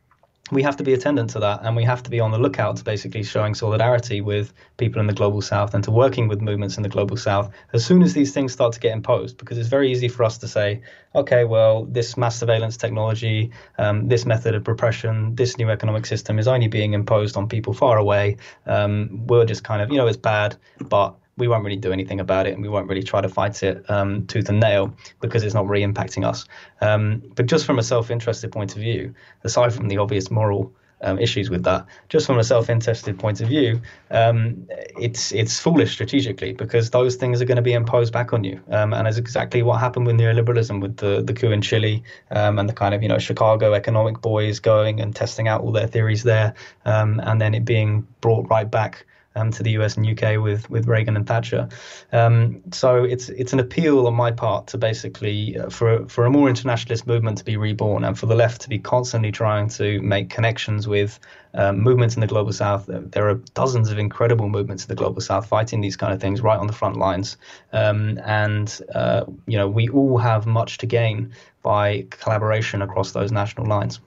we have to be attendant to that and we have to be on the lookout to basically showing solidarity with people in the global south and to working with movements in the global south as soon as these things start to get imposed because it's very easy for us to say okay well this mass surveillance technology um, this method of repression this new economic system is only being imposed on people far away. Um, we're just kind of you know it's bad but we won't really do anything about it and we won't really try to fight it um, tooth and nail because it's not really impacting us. Um, but just from a self interested point of view, aside from the obvious moral um, issues with that, just from a self-interested point of view, um, it's it's foolish strategically because those things are going to be imposed back on you, um, and it's exactly what happened with neoliberalism, with the the coup in Chile, um, and the kind of you know Chicago economic boys going and testing out all their theories there, and then it being brought right back um, to the US and UK with with Reagan and Thatcher. Um, so it's it's an appeal on my part to basically uh, for for a more internationalist movement to be reborn and for the left to be constantly trying to make connections with um, movements in the global south. There are dozens of incredible movements in the global south fighting these kind of things right on the front lines, um, and uh, you know we all have much to gain by collaboration across those national lines.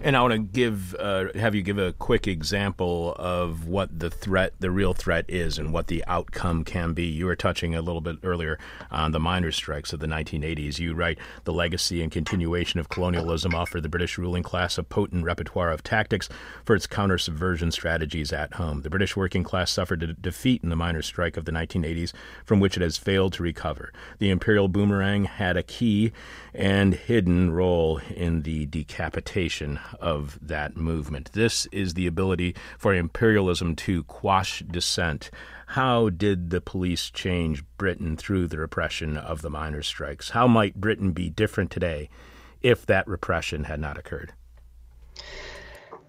And I want to give uh, have you give a quick example of what the threat, the real threat is, and what the outcome can be. You were touching a little bit earlier on the miners' strikes of the 1980s. You write the legacy and continuation of colonialism offer the British ruling class a potent repertoire of tactics for its counter subversion strategies at home. The British working class suffered a defeat in the miners' strike of the 1980s, from which it has failed to recover. The imperial boomerang had a key and hidden role in the decapitation of that movement. This is the ability for imperialism to quash dissent. How did the police change Britain through the repression of the miners' strikes? How might Britain be different today if that repression had not occurred?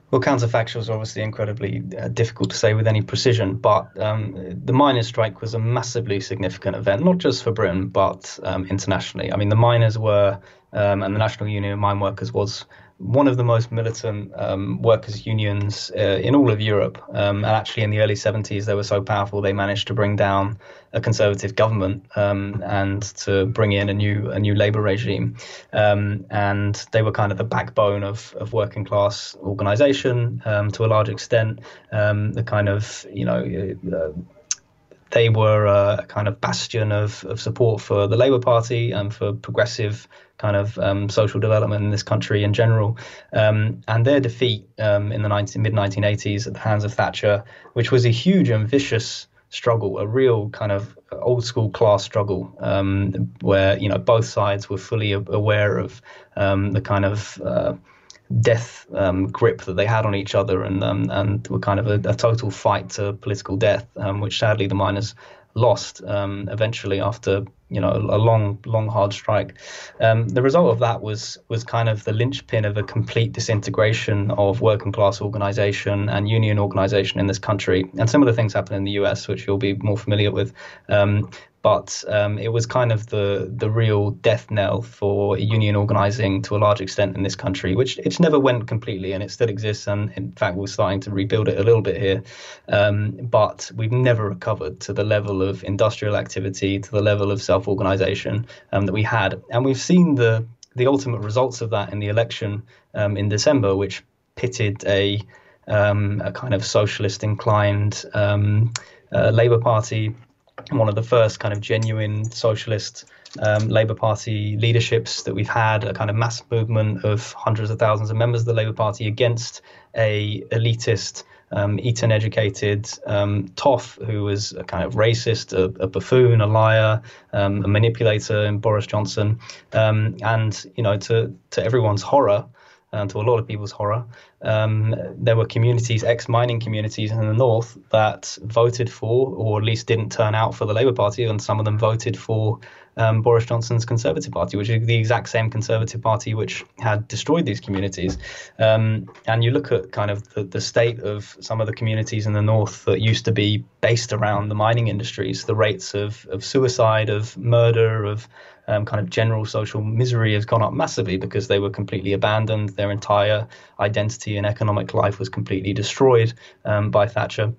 Well, counterfactuals are obviously incredibly uh, difficult to say with any precision, but um, the miners' strike was a massively significant event, not just for Britain, but um, internationally. I mean, the miners were, um, and the National Union of Mine Workers was one of the most militant um, workers' unions uh, in all of Europe. Um, and actually, in the early 70s, they were so powerful they managed to bring down a conservative government um, and to bring in a new a new labor regime. Um, and they were kind of the backbone of, of working class organization um, to a large extent. Um, the kind of you know. Uh, they were a kind of bastion of, of support for the Labour Party and for progressive kind of um, social development in this country in general. Um, and their defeat um, in the 19, mid 1980s at the hands of Thatcher, which was a huge and vicious struggle, a real kind of old school class struggle, um, where you know both sides were fully aware of um, the kind of uh, death um, grip that they had on each other, and um, and were kind of a, a, total fight to political death, um, which sadly the miners lost um, eventually after you know a long long hard strike. Um, the result of that was was kind of the linchpin of a complete disintegration of working class organization and union organization in this country. And the things happen in the US which you'll be more familiar with. Um, but um, it was kind of the the real death knell for union organizing to a large extent in this country, which it never went completely, and it still exists. And in fact, we're starting to rebuild it a little bit here, um, but we've never recovered to the level of industrial activity, to the level of self-organization um, that we had, and we've seen the the ultimate results of that in the election um, in December, which pitted a um, a kind of socialist inclined um, uh, Labour Party one of the first kind of genuine socialist um, Labour Party leaderships that we've had, a kind of mass movement of hundreds of thousands of members of the Labour Party against a elitist, um, Eton-educated um, toff who was a kind of racist, a, a buffoon, a liar, um, a manipulator in Boris Johnson, um, and you know, to to everyone's horror, and to a lot of people's horror, um, there were communities, ex mining communities in the north, that voted for, or at least didn't turn out for the Labour Party, and some of them voted for um, Boris Johnson's Conservative Party, which is the exact same Conservative Party which had destroyed these communities. Um, and you look at kind of the, the state of some of the communities in the north that used to be based around the mining industries, the rates of, of suicide, of murder, of um, kind of general social misery has gone up massively because they were completely abandoned. Their entire identity and economic life was completely destroyed um, by Thatcher.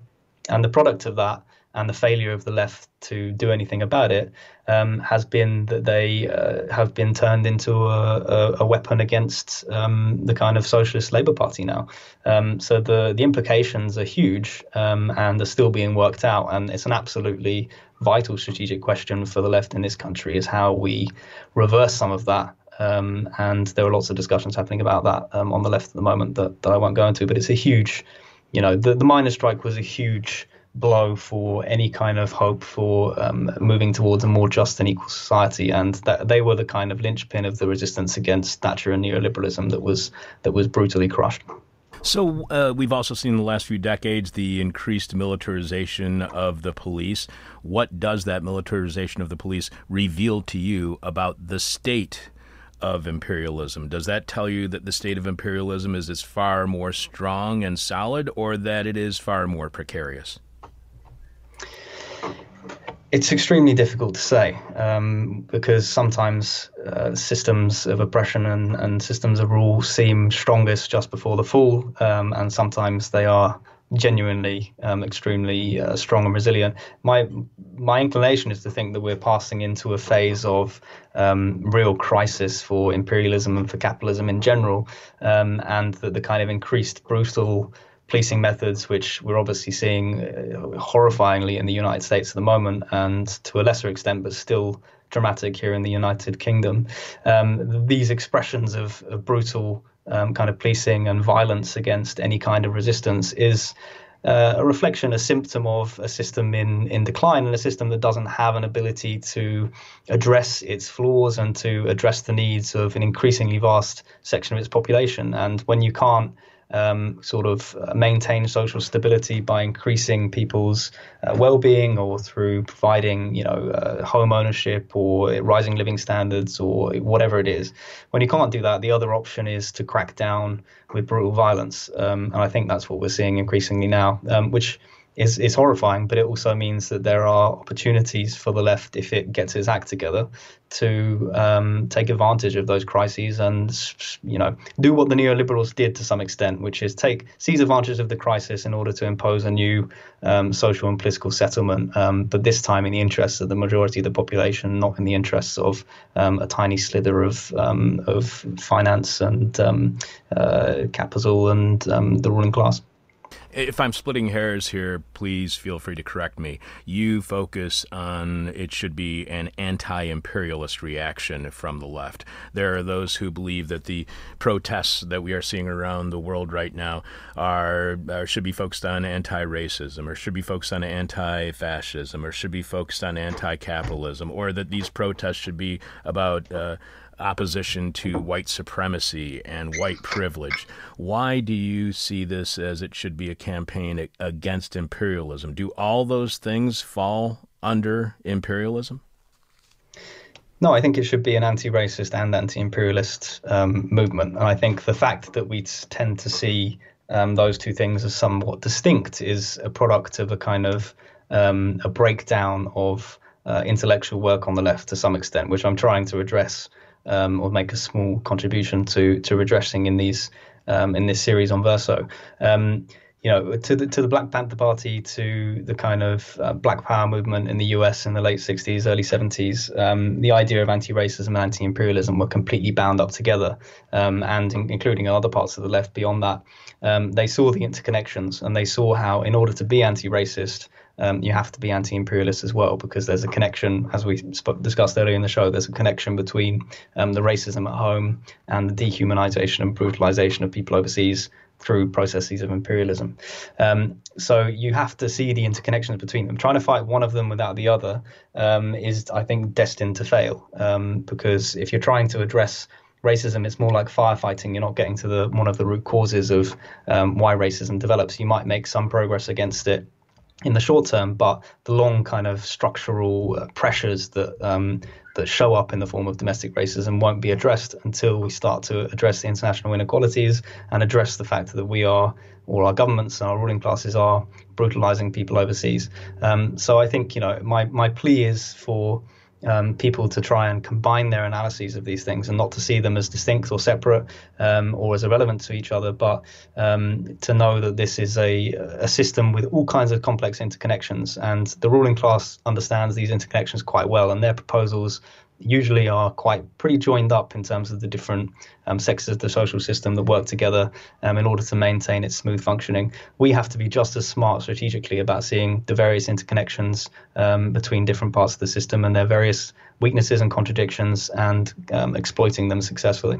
And the product of that and the failure of the left to do anything about it um, has been that they uh, have been turned into a, a, a weapon against um, the kind of socialist Labour Party now. Um, so the the implications are huge um, and are still being worked out, and it's an absolutely vital strategic question for the left in this country: is how we reverse some of that um, and there are lots of discussions happening about that um, on the left at the moment that, that I won't go into. But it's a huge, you know, the, the miners' strike was a huge blow for any kind of hope for um, moving towards a more just and equal society, and that they were the kind of linchpin of the resistance against Thatcher and neoliberalism that was that was brutally crushed. So uh, we've also seen in the last few decades the increased militarization of the police. What does that militarization of the police reveal to you about the state of imperialism? Does that tell you that the state of imperialism is, is far more strong and solid, or that it is far more precarious? It's extremely difficult to say um, because sometimes uh, systems of oppression and, and systems of rule seem strongest just before the fall, um, and sometimes they are genuinely um, extremely uh, strong and resilient. My my inclination is to think that we're passing into a phase of um, real crisis for imperialism and for capitalism in general, um, and that the kind of increased brutal policing methods, which we're obviously seeing uh, horrifyingly in the United States at the moment, and to a lesser extent, but still dramatic here in the United Kingdom. Um, these expressions of, of brutal um, kind of policing and violence against any kind of resistance is uh, a reflection, a symptom of a system in, in decline and a system that doesn't have an ability to address its flaws and to address the needs of an increasingly vast section of its population. And when you can't um, sort of uh, maintain social stability by increasing people's uh, well-being or through providing, you know, uh, home ownership or rising living standards or whatever it is. When you can't do that, the other option is to crack down with brutal violence, um, and I think that's what we're seeing increasingly now, um, which is, is horrifying, but it also means that there are opportunities for the left, if it gets its act together, to um, take advantage of those crises and you know do what the neoliberals did to some extent, which is take seize advantage of the crisis in order to impose a new um, social and political settlement, um, but this time in the interests of the majority of the population, not in the interests of um, a tiny slither of um, of finance and um, uh, capital and the ruling class. If I'm splitting hairs here, please feel free to correct me. You focus on it should be an anti imperialist reaction from the left. There are those who believe that the protests that we are seeing around the world right now are, are should be focused on anti racism, or should be focused on anti fascism, or should be focused on anti capitalism, or that these protests should be about. Uh, opposition to white supremacy and white privilege. Why do you see this as it should be a campaign against imperialism? Do all those things fall under imperialism? No, I think it should be an anti racist and anti imperialist um, movement. And I think the fact that we tend to see um, those two things as somewhat distinct is a product of a kind of um, a breakdown of uh, intellectual work on the left to some extent, which I'm trying to address um, or make a small contribution to to redressing in these um, in this series on Verso. Um, you know, to the to the Black Panther Party, to the kind of uh, Black Power movement in the U.S. in the late '60s, early '70s, um, the idea of anti-racism and anti-imperialism were completely bound up together, um, and in, including other parts of the left beyond that. Um, they saw the interconnections, and they saw how, in order to be anti-racist, um, you have to be anti-imperialist as well because there's a connection, as we discussed earlier in the show. There's a connection between um, the racism at home and the dehumanization and brutalization of people overseas through processes of imperialism. Um, so you have to see the interconnections between them. Trying to fight one of them without the other um, is, I think, destined to fail um, because if you're trying to address racism it's more like firefighting you're not getting to the one of the root causes of um, why racism develops you might make some progress against it in the short term, but the long kind of structural uh, pressures that um, that show up in the form of domestic racism won't be addressed until we start to address the international inequalities and address the fact that we are, or our governments and our ruling classes are brutalizing people overseas. Um, so I think you know my my plea is for um, people to try and combine their analyses of these things and not to see them as distinct or separate um, or as irrelevant to each other, but um, to know that this is a, a system with all kinds of complex interconnections. And the ruling class understands these interconnections quite well, and their proposals usually are quite pretty joined up in terms of the different um, of the social system that work together um, in order to maintain its smooth functioning. We have to be just as smart strategically about seeing the various interconnections um, between different parts of the system and their various weaknesses and contradictions and um, exploiting them successfully.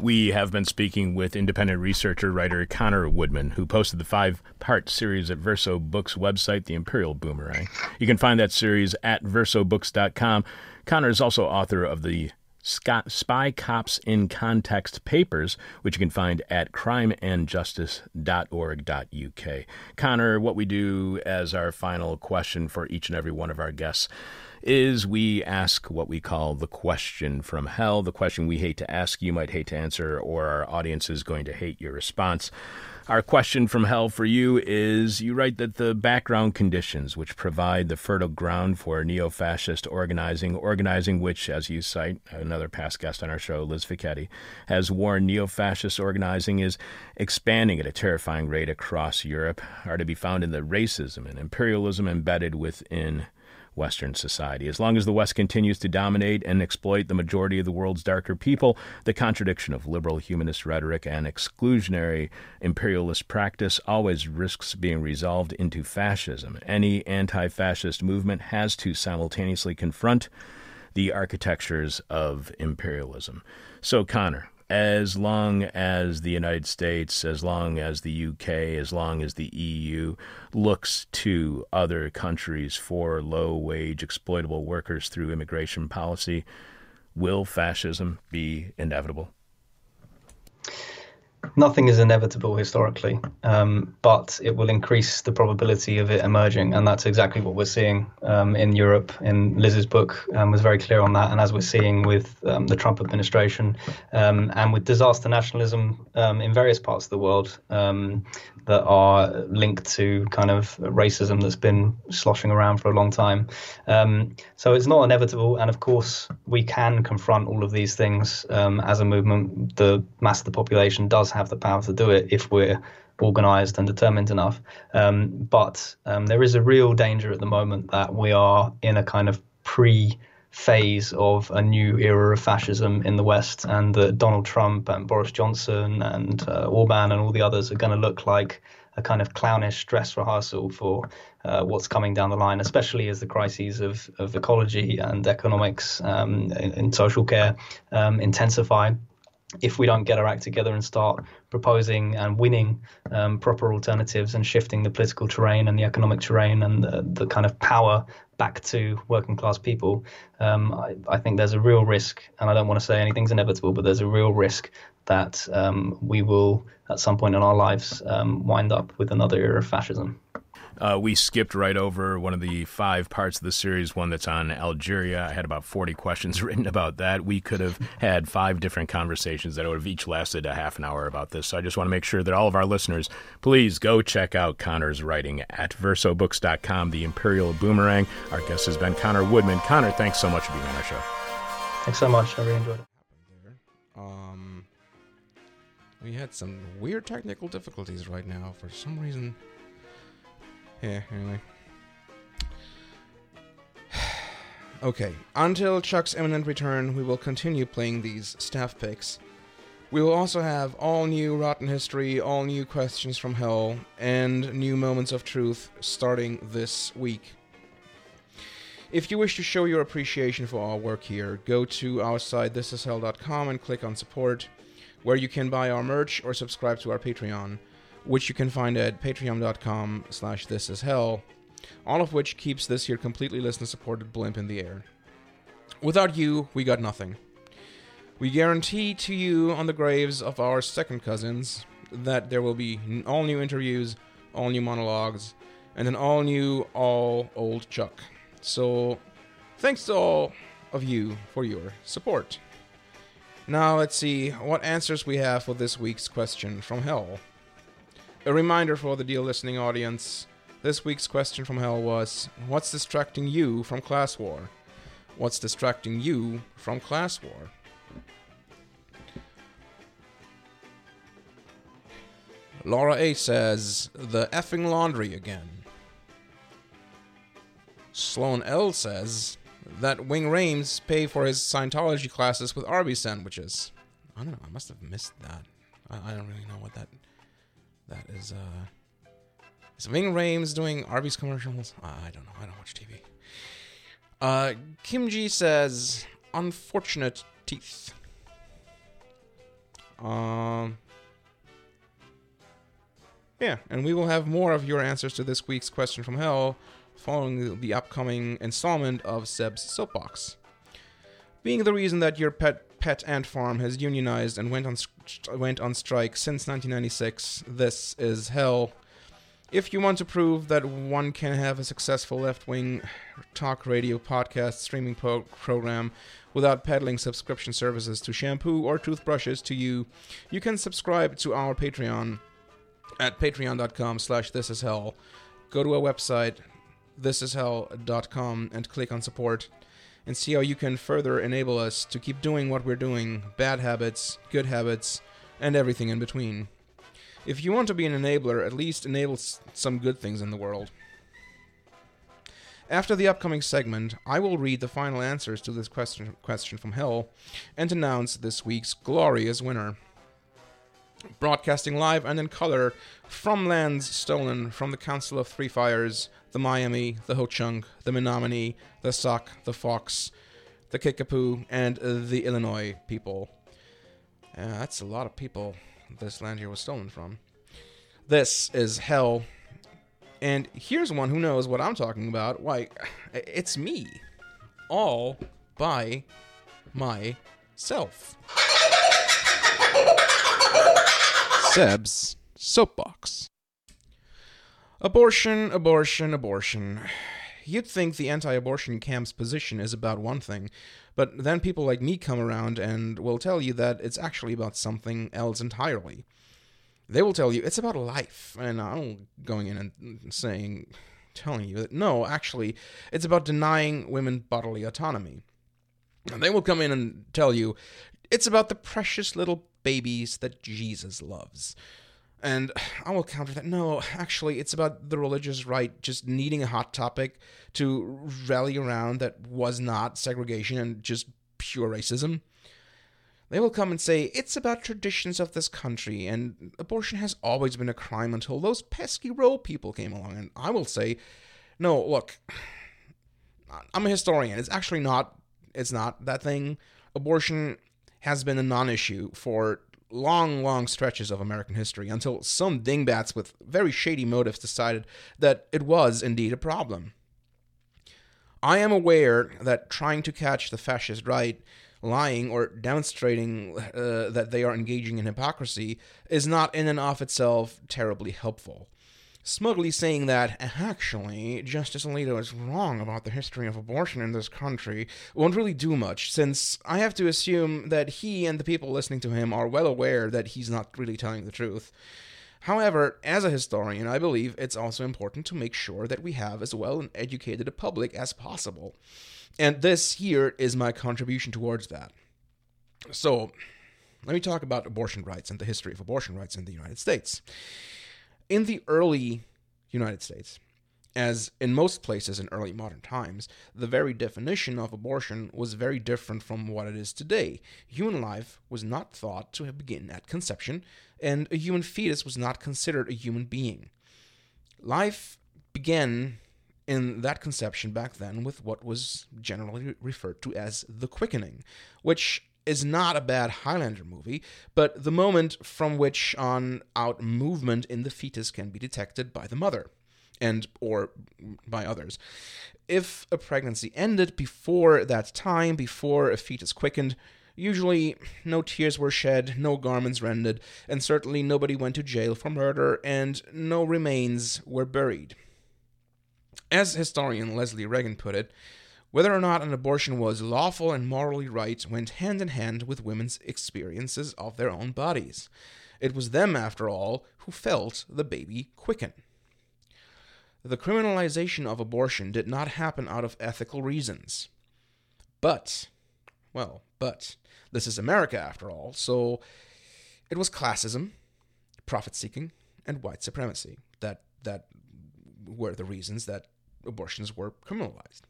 We have been speaking with independent researcher writer Connor Woodman, who posted the five part series at Verso Books website, The Imperial Boomerang. You can find that series at versobooks.com. Connor is also author of the Spy Cops in Context papers, which you can find at crimeandjustice.org.uk. Connor, what we do as our final question for each and every one of our guests is we ask what we call the question from hell, the question we hate to ask, you might hate to answer, or our audience is going to hate your response. Our question from hell for you is you write that the background conditions which provide the fertile ground for neo fascist organizing, organizing which, as you cite, another past guest on our show, Liz Fekete, has warned neo fascist organizing is expanding at a terrifying rate across Europe, are to be found in the racism and imperialism embedded within Western society. As long as the West continues to dominate and exploit the majority of the world's darker people, the contradiction of liberal humanist rhetoric and exclusionary imperialist practice always risks being resolved into fascism. Any anti fascist movement has to simultaneously confront the architectures of imperialism. So, Connor, as long as the United States, as long as the UK, as long as the EU looks to other countries for low wage, exploitable workers through immigration policy, will fascism be inevitable? Nothing is inevitable historically, um, but it will increase the probability of it emerging, and that's exactly what we're seeing um, in Europe. In Liz's book um, was very clear on that, and as we're seeing with um, the Trump administration um, and with disaster nationalism um, in various parts of the world that are linked to kind of racism that's been sloshing around for a long time. so it's not inevitable, and of course we can confront all of these things as a movement. The mass of the population does have the power to do it if we're organized and determined enough. Um, but um, there is a real danger at the moment that we are in a kind of pre phase of a new era of fascism in the West, and that Donald Trump and Boris Johnson and uh, Orban and all the others are going to look like a kind of clownish dress rehearsal for uh, what's coming down the line, especially as the crises of, of ecology and economics um, social care um, intensify if we don't get our act together and start proposing and winning um, proper alternatives and shifting the political terrain and the economic terrain and the, the kind of power back to working class people, um, I, I, think there's a real risk, and I don't want to say anything's inevitable, but there's a real risk that um, we will, at some point in our lives, um, wind up with another era of fascism. Uh, we skipped right over one of the five parts of the series, one that's on Algeria. I had about 40 questions written about that. We could have had five different conversations that would have each lasted a half an hour about this. So I just want to make sure that all of our listeners, please go check out Connor's writing at versobooks.com, The Imperial Boomerang. Our guest has been Connor Woodman. Connor, thanks so much for being on our show. Thanks so much. I really enjoyed it. Um, we had some weird technical difficulties right now. For some reason, yeah, anyway. okay, until Chuck's imminent return, we will continue playing these staff picks. We will also have all new Rotten History, all new questions from Hell, and new moments of truth starting this week. If you wish to show your appreciation for our work here, go to our site thisishell.com and click on support, where you can buy our merch or subscribe to our Patreon which you can find at patreon.com slash this is hell, all of which keeps this here completely listener supported blimp in the air. Without you, we got nothing. We guarantee to you on the graves of our second cousins that there will be all new interviews, all new monologues, and an all new, all old Chuck. So, thanks to all of you for your support. Now, let's see what answers we have for this week's question from Hell. A reminder for the deal listening audience this week's question from hell was What's distracting you from class war? What's distracting you from class war? Laura A says, The effing laundry again. Sloan L says, That Ving Rhames pay for his Scientology classes with Arby's sandwiches. I don't know, I must have missed that. I, I don't really know what that that is uh is Ving Rhames doing Arby's commercials? I don't know. I don't watch TV. Uh Kim G says unfortunate teeth. Um yeah, and we will have more of your answers to this week's question from hell following the upcoming installment of Seb's Soapbox. Being the reason that your pet pet ant farm has unionized and went on went on strike since 1996. This is hell. If you want to prove that one can have a successful left-wing talk radio podcast streaming pro- program without peddling subscription services to shampoo or toothbrushes to you, you can subscribe to our Patreon at patreon.com slash thisishell. Go to our website, thisishell.com, and click on support and see how you can further enable us to keep doing what we're doing bad habits, good habits, and everything in between. If you want to be an enabler, at least enable some good things in the world. After the upcoming segment, I will read the final answers to this question, question from Hell and announce this week's glorious winner. Broadcasting live and in color from lands stolen from the Council of Three Fires, the Miami, the Ho Chunk, the Menominee, the Sauk, the Fox, the Kickapoo, and the Illinois people. Uh, that's a lot of people this land here was stolen from. This is hell. And here's one who knows what I'm talking about. Why, it's me. All by myself. Seb's Soapbox. Abortion, abortion, abortion. You'd think the anti abortion camp's position is about one thing, but then people like me come around and will tell you that it's actually about something else entirely. They will tell you it's about life, and I'm going in and saying, telling you that no, actually, it's about denying women bodily autonomy. And they will come in and tell you it's about the precious little babies that Jesus loves. And I will counter that. No, actually, it's about the religious right just needing a hot topic to rally around that was not segregation and just pure racism. They will come and say, it's about traditions of this country, and abortion has always been a crime until those pesky Roe people came along. And I will say, no, look, I'm a historian. It's actually not, it's not that thing. Abortion has been a non issue for long, long stretches of American history until some dingbats with very shady motives decided that it was indeed a problem. I am aware that trying to catch the fascist right lying or demonstrating uh, that they are engaging in hypocrisy is not in and of itself terribly helpful. Smugly saying that, actually, Justice Alito is wrong about the history of abortion in this country won't really do much, since I have to assume that he and the people listening to him are well aware that he's not really telling the truth. However, as a historian, I believe it's also important to make sure that we have as well an educated public as possible. And this here is my contribution towards that. So, let me talk about abortion rights and the history of abortion rights in the United States. In the early United States, as in most places in early modern times, the very definition of abortion was very different from what it is today. Human life was not thought to have begun at conception, and a human fetus was not considered a human being. Life began in that conception back then with what was generally referred to as the quickening, which is not a bad Highlander movie, but the moment from which on out movement in the fetus can be detected by the mother and or by others. If a pregnancy ended before that time, before a fetus quickened, usually no tears were shed, no garments rended, and certainly nobody went to jail for murder, and no remains were buried. As historian Leslie Reagan put it, whether or not an abortion was lawful and morally right went hand in hand with women's experiences of their own bodies. It was them, after all, who felt the baby quicken. The criminalization of abortion did not happen out of ethical reasons. But, well, but, this is America after all, so it was classism, profit seeking, and white supremacy that, that were the reasons that abortions were criminalized.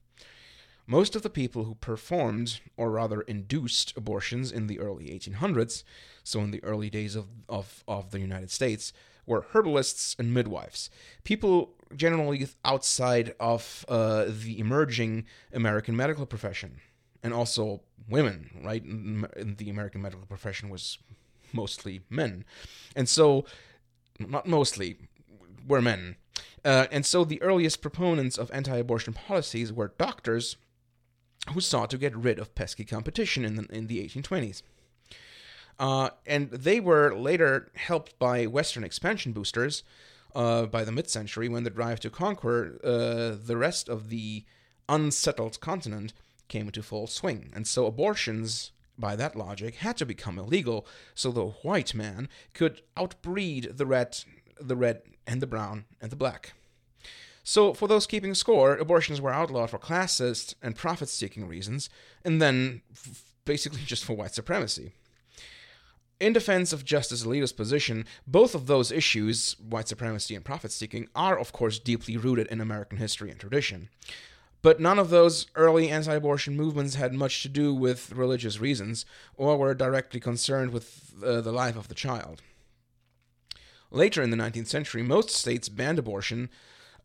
Most of the people who performed, or rather induced, abortions in the early 1800s, so in the early days of, of, of the United States, were herbalists and midwives. People generally outside of uh, the emerging American medical profession, and also women, right? The American medical profession was mostly men. And so, not mostly, were men. Uh, and so the earliest proponents of anti abortion policies were doctors who sought to get rid of pesky competition in the, in the 1820s. Uh, and they were later helped by Western expansion boosters uh, by the mid century when the drive to conquer uh, the rest of the unsettled continent came into full swing. And so abortions, by that logic, had to become illegal so the white man could outbreed the red, the red and the brown and the black. So, for those keeping score, abortions were outlawed for classist and profit seeking reasons, and then f- basically just for white supremacy. In defense of Justice Alito's position, both of those issues, white supremacy and profit seeking, are of course deeply rooted in American history and tradition. But none of those early anti abortion movements had much to do with religious reasons or were directly concerned with uh, the life of the child. Later in the 19th century, most states banned abortion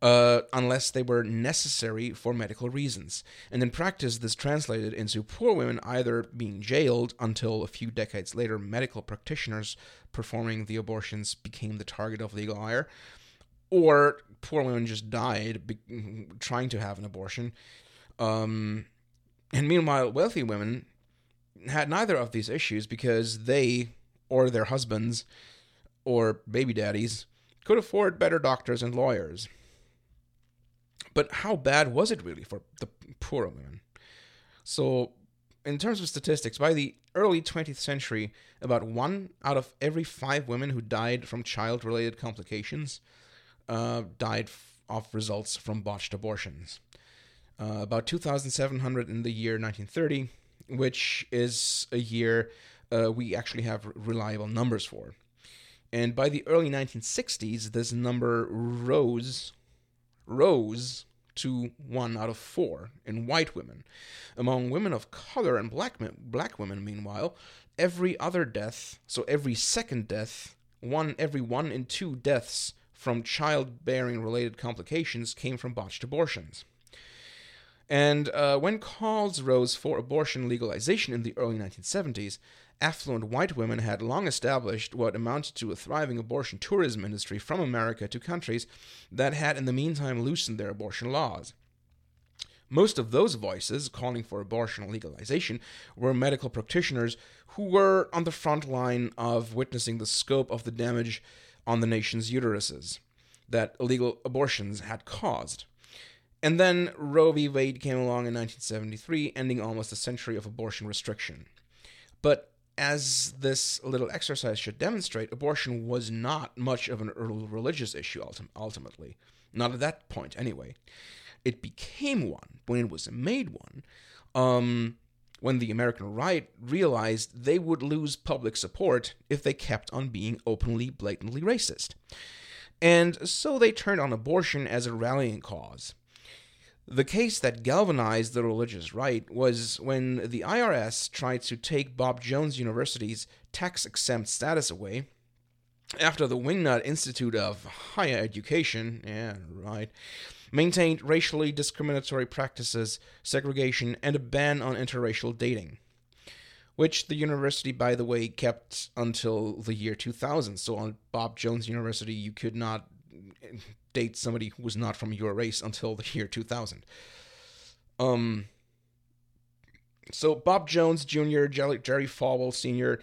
uh, unless they were necessary for medical reasons. And in practice, this translated into poor women either being jailed until a few decades later, medical practitioners performing the abortions became the target of legal ire, or poor women just died be- trying to have an abortion. Um, and meanwhile, wealthy women had neither of these issues because they or their husbands or baby daddies could afford better doctors and lawyers. But how bad was it really for the poorer women? So, in terms of statistics, by the early 20th century, about one out of every five women who died from child related complications uh, died of results from botched abortions. Uh, about 2,700 in the year 1930, which is a year uh, we actually have reliable numbers for. And by the early 1960s, this number rose rose to one out of four in white women. Among women of color and black, black women, meanwhile, every other death, so every second death, one every one in two deaths from childbearing related complications came from botched abortions. And uh, when calls rose for abortion legalization in the early 1970s, affluent white women had long established what amounted to a thriving abortion tourism industry from America to countries that had in the meantime loosened their abortion laws. Most of those voices calling for abortion legalization were medical practitioners who were on the front line of witnessing the scope of the damage on the nation's uteruses that illegal abortions had caused. And then Roe v. Wade came along in 1973, ending almost a century of abortion restriction. But as this little exercise should demonstrate, abortion was not much of a religious issue ultimately. Not at that point, anyway. It became one when it was made one, um, when the American right realized they would lose public support if they kept on being openly, blatantly racist. And so they turned on abortion as a rallying cause. The case that galvanized the religious right was when the IRS tried to take Bob Jones University's tax exempt status away after the Wingnut Institute of Higher Education, yeah, right, maintained racially discriminatory practices, segregation, and a ban on interracial dating. Which the university, by the way, kept until the year 2000. So on Bob Jones University, you could not date somebody who was not from your race until the year 2000. Um, so Bob Jones Jr., Jerry, Falwell Sr.,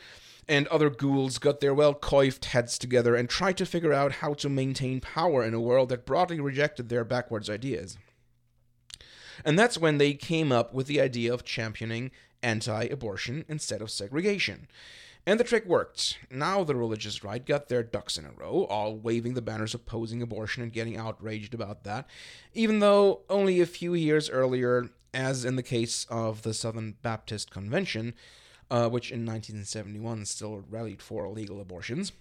and other ghouls got their well coiffed heads together and tried to figure out how to maintain power in a world that broadly rejected their backwards ideas. And that's when they came up with the idea of championing anti abortion instead of segregation. And the trick worked. Now the religious right got their ducks in a row, all waving the banners opposing abortion and getting outraged about that, even though only a few years earlier, as in the case of the Southern Baptist Convention, uh, which in 1971 still rallied for illegal abortions,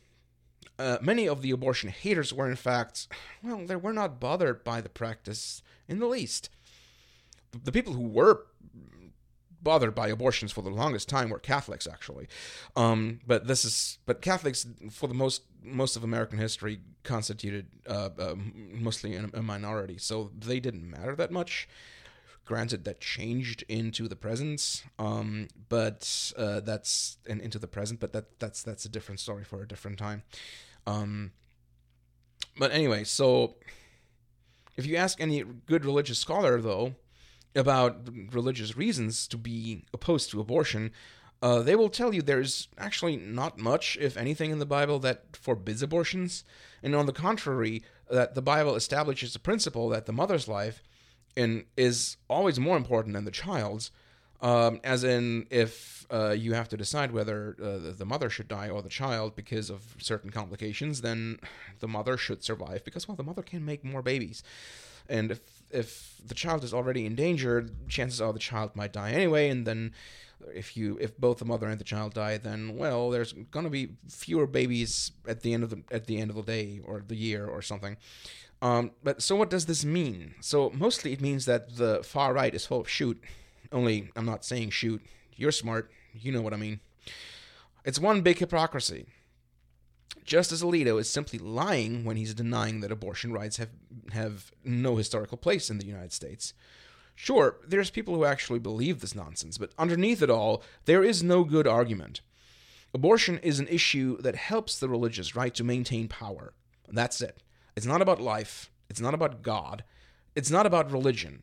uh, many of the abortion haters were in fact, well, they were not bothered by the practice in the least. The people who were bothered by abortions for the longest time were Catholics, actually. Um, but this is but Catholics for the most most of American history constituted uh, uh, mostly a minority, so they didn't matter that much. Granted, that changed into the present, um, but uh, that's and into the present, but that that's that's a different story for a different time. Um, but anyway, so if you ask any good religious scholar, though, about religious reasons to be opposed to abortion, uh, they will tell you there's actually not much, if anything, in the Bible that forbids abortions. And on the contrary, that the Bible establishes the principle that the mother's life in, is always more important than the child's. Um, as in, if uh, you have to decide whether uh, the mother should die or the child because of certain complications, then the mother should survive because, well, the mother can make more babies. And if if the child is already in danger, chances are the child might die anyway. And then, if you if both the mother and the child die, then well, there's to be fewer babies at the end of the at the end of the day or the year or something. Um, but so what does this mean? So mostly it means that the far right is full of shoot. Only I'm not saying shoot. You're smart. You know what I mean. It's one big hypocrisy. Justice Alito is simply lying when he's denying that abortion rights have, have no historical place in the United States. Sure, there's people who actually believe this nonsense, but underneath it all, there is no good argument. Abortion is an issue that helps the religious right to maintain power. That's it. It's not about life, it's not about God, it's not about religion.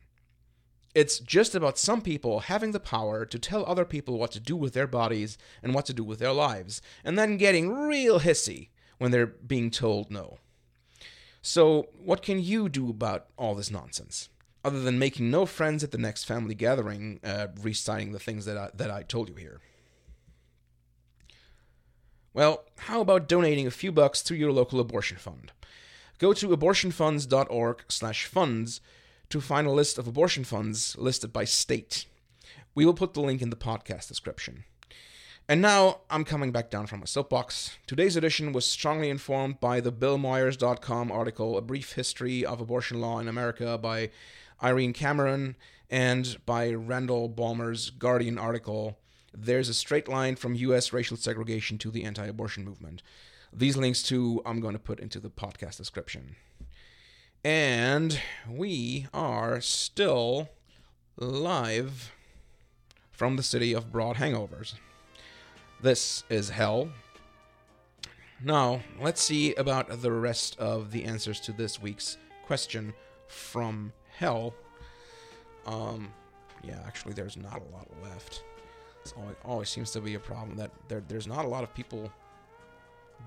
It's just about some people having the power to tell other people what to do with their bodies and what to do with their lives, and then getting real hissy when they're being told no. So, what can you do about all this nonsense? Other than making no friends at the next family gathering, uh, reciting the things that I, that I told you here. Well, how about donating a few bucks to your local abortion fund? Go to abortionfunds.org/funds to find a list of abortion funds listed by state. We will put the link in the podcast description. And now I'm coming back down from my soapbox. Today's edition was strongly informed by the BillMoyers.com article, A Brief History of Abortion Law in America by Irene Cameron, and by Randall Balmer's Guardian article, There's a Straight Line from U.S. Racial Segregation to the Anti Abortion Movement. These links, too, I'm going to put into the podcast description. And we are still live from the city of Broad Hangovers. This is hell. Now, let's see about the rest of the answers to this week's question from hell. Um, yeah, actually, there's not a lot left. It always, always seems to be a problem that there, there's not a lot of people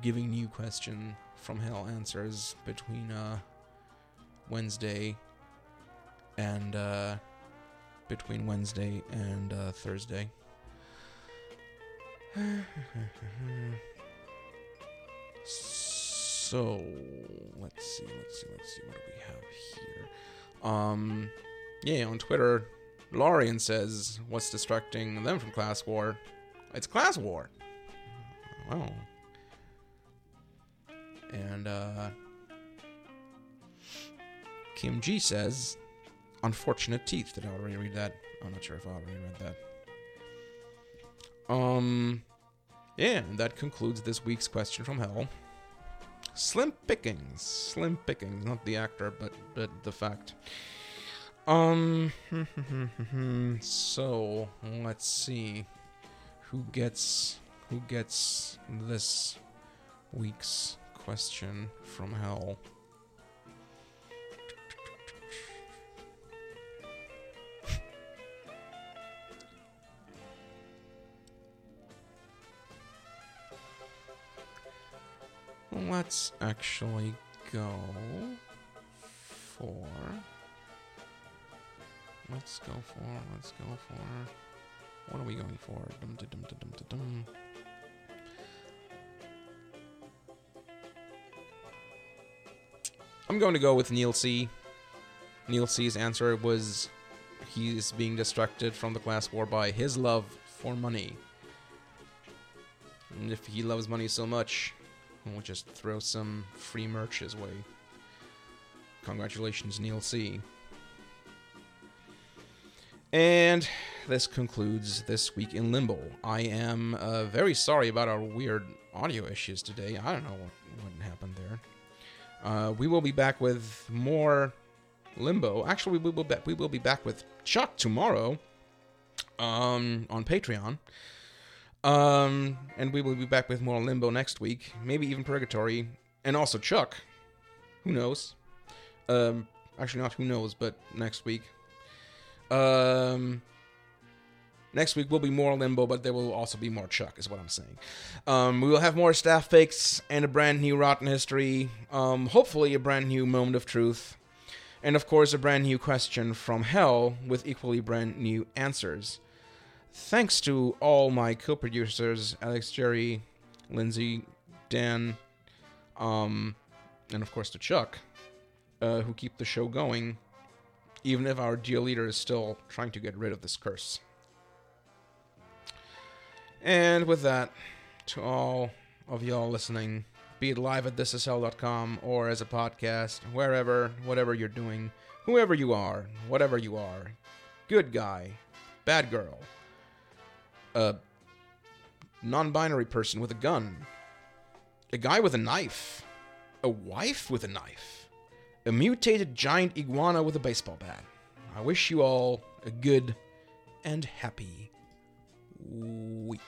giving new question from hell answers between uh, Wednesday and uh, between Wednesday and uh, Thursday. So let's see, let's see, let's see. What do we have here? Um, yeah, on Twitter, Lorian says, "What's distracting them from class war? It's class war." Oh. And uh, Kim G says, "Unfortunate teeth." Did I already read that? I'm not sure if I already read that. Um, yeah, and that concludes this week's question from hell. Slim pickings, slim pickings, not the actor, but but the fact. Um, so let's see who gets who gets this week's question from hell. Let's actually go for. Let's go for. Let's go for. What are we going for? Dum, dum, dum, dum. I'm going to go with Neil C. Neil C's answer was he's being distracted from the class war by his love for money. And if he loves money so much, we'll just throw some free merch his way. Congratulations, Neil C. And this concludes this week in limbo. I am uh, very sorry about our weird audio issues today. I don't know what, what happened there. Uh, we will be back with more limbo. Actually, we will be, we will be back with Chuck tomorrow um, on Patreon. Um, and we will be back with more limbo next week. Maybe even purgatory, and also Chuck. Who knows? Um, actually, not who knows, but next week. Um, next week will be more limbo, but there will also be more Chuck, is what I'm saying. Um, we will have more staff picks and a brand new Rotten History. Um, hopefully, a brand new moment of truth. And of course, a brand new question from hell with equally brand new answers. Thanks to all my co producers Alex, Jerry, Lindsay, Dan, um, and of course to Chuck, uh, who keep the show going, even if our dear leader is still trying to get rid of this curse. And with that, to all of y'all listening, be it live at thisishell.com or as a podcast, wherever, whatever you're doing, whoever you are, whatever you are, good guy, bad girl, a non binary person with a gun, a guy with a knife, a wife with a knife, a mutated giant iguana with a baseball bat. I wish you all a good and happy week.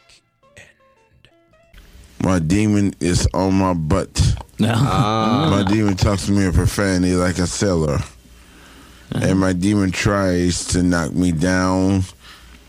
My demon is on my butt. Ah. My demon talks to me in profanity like a sailor. And my demon tries to knock me down.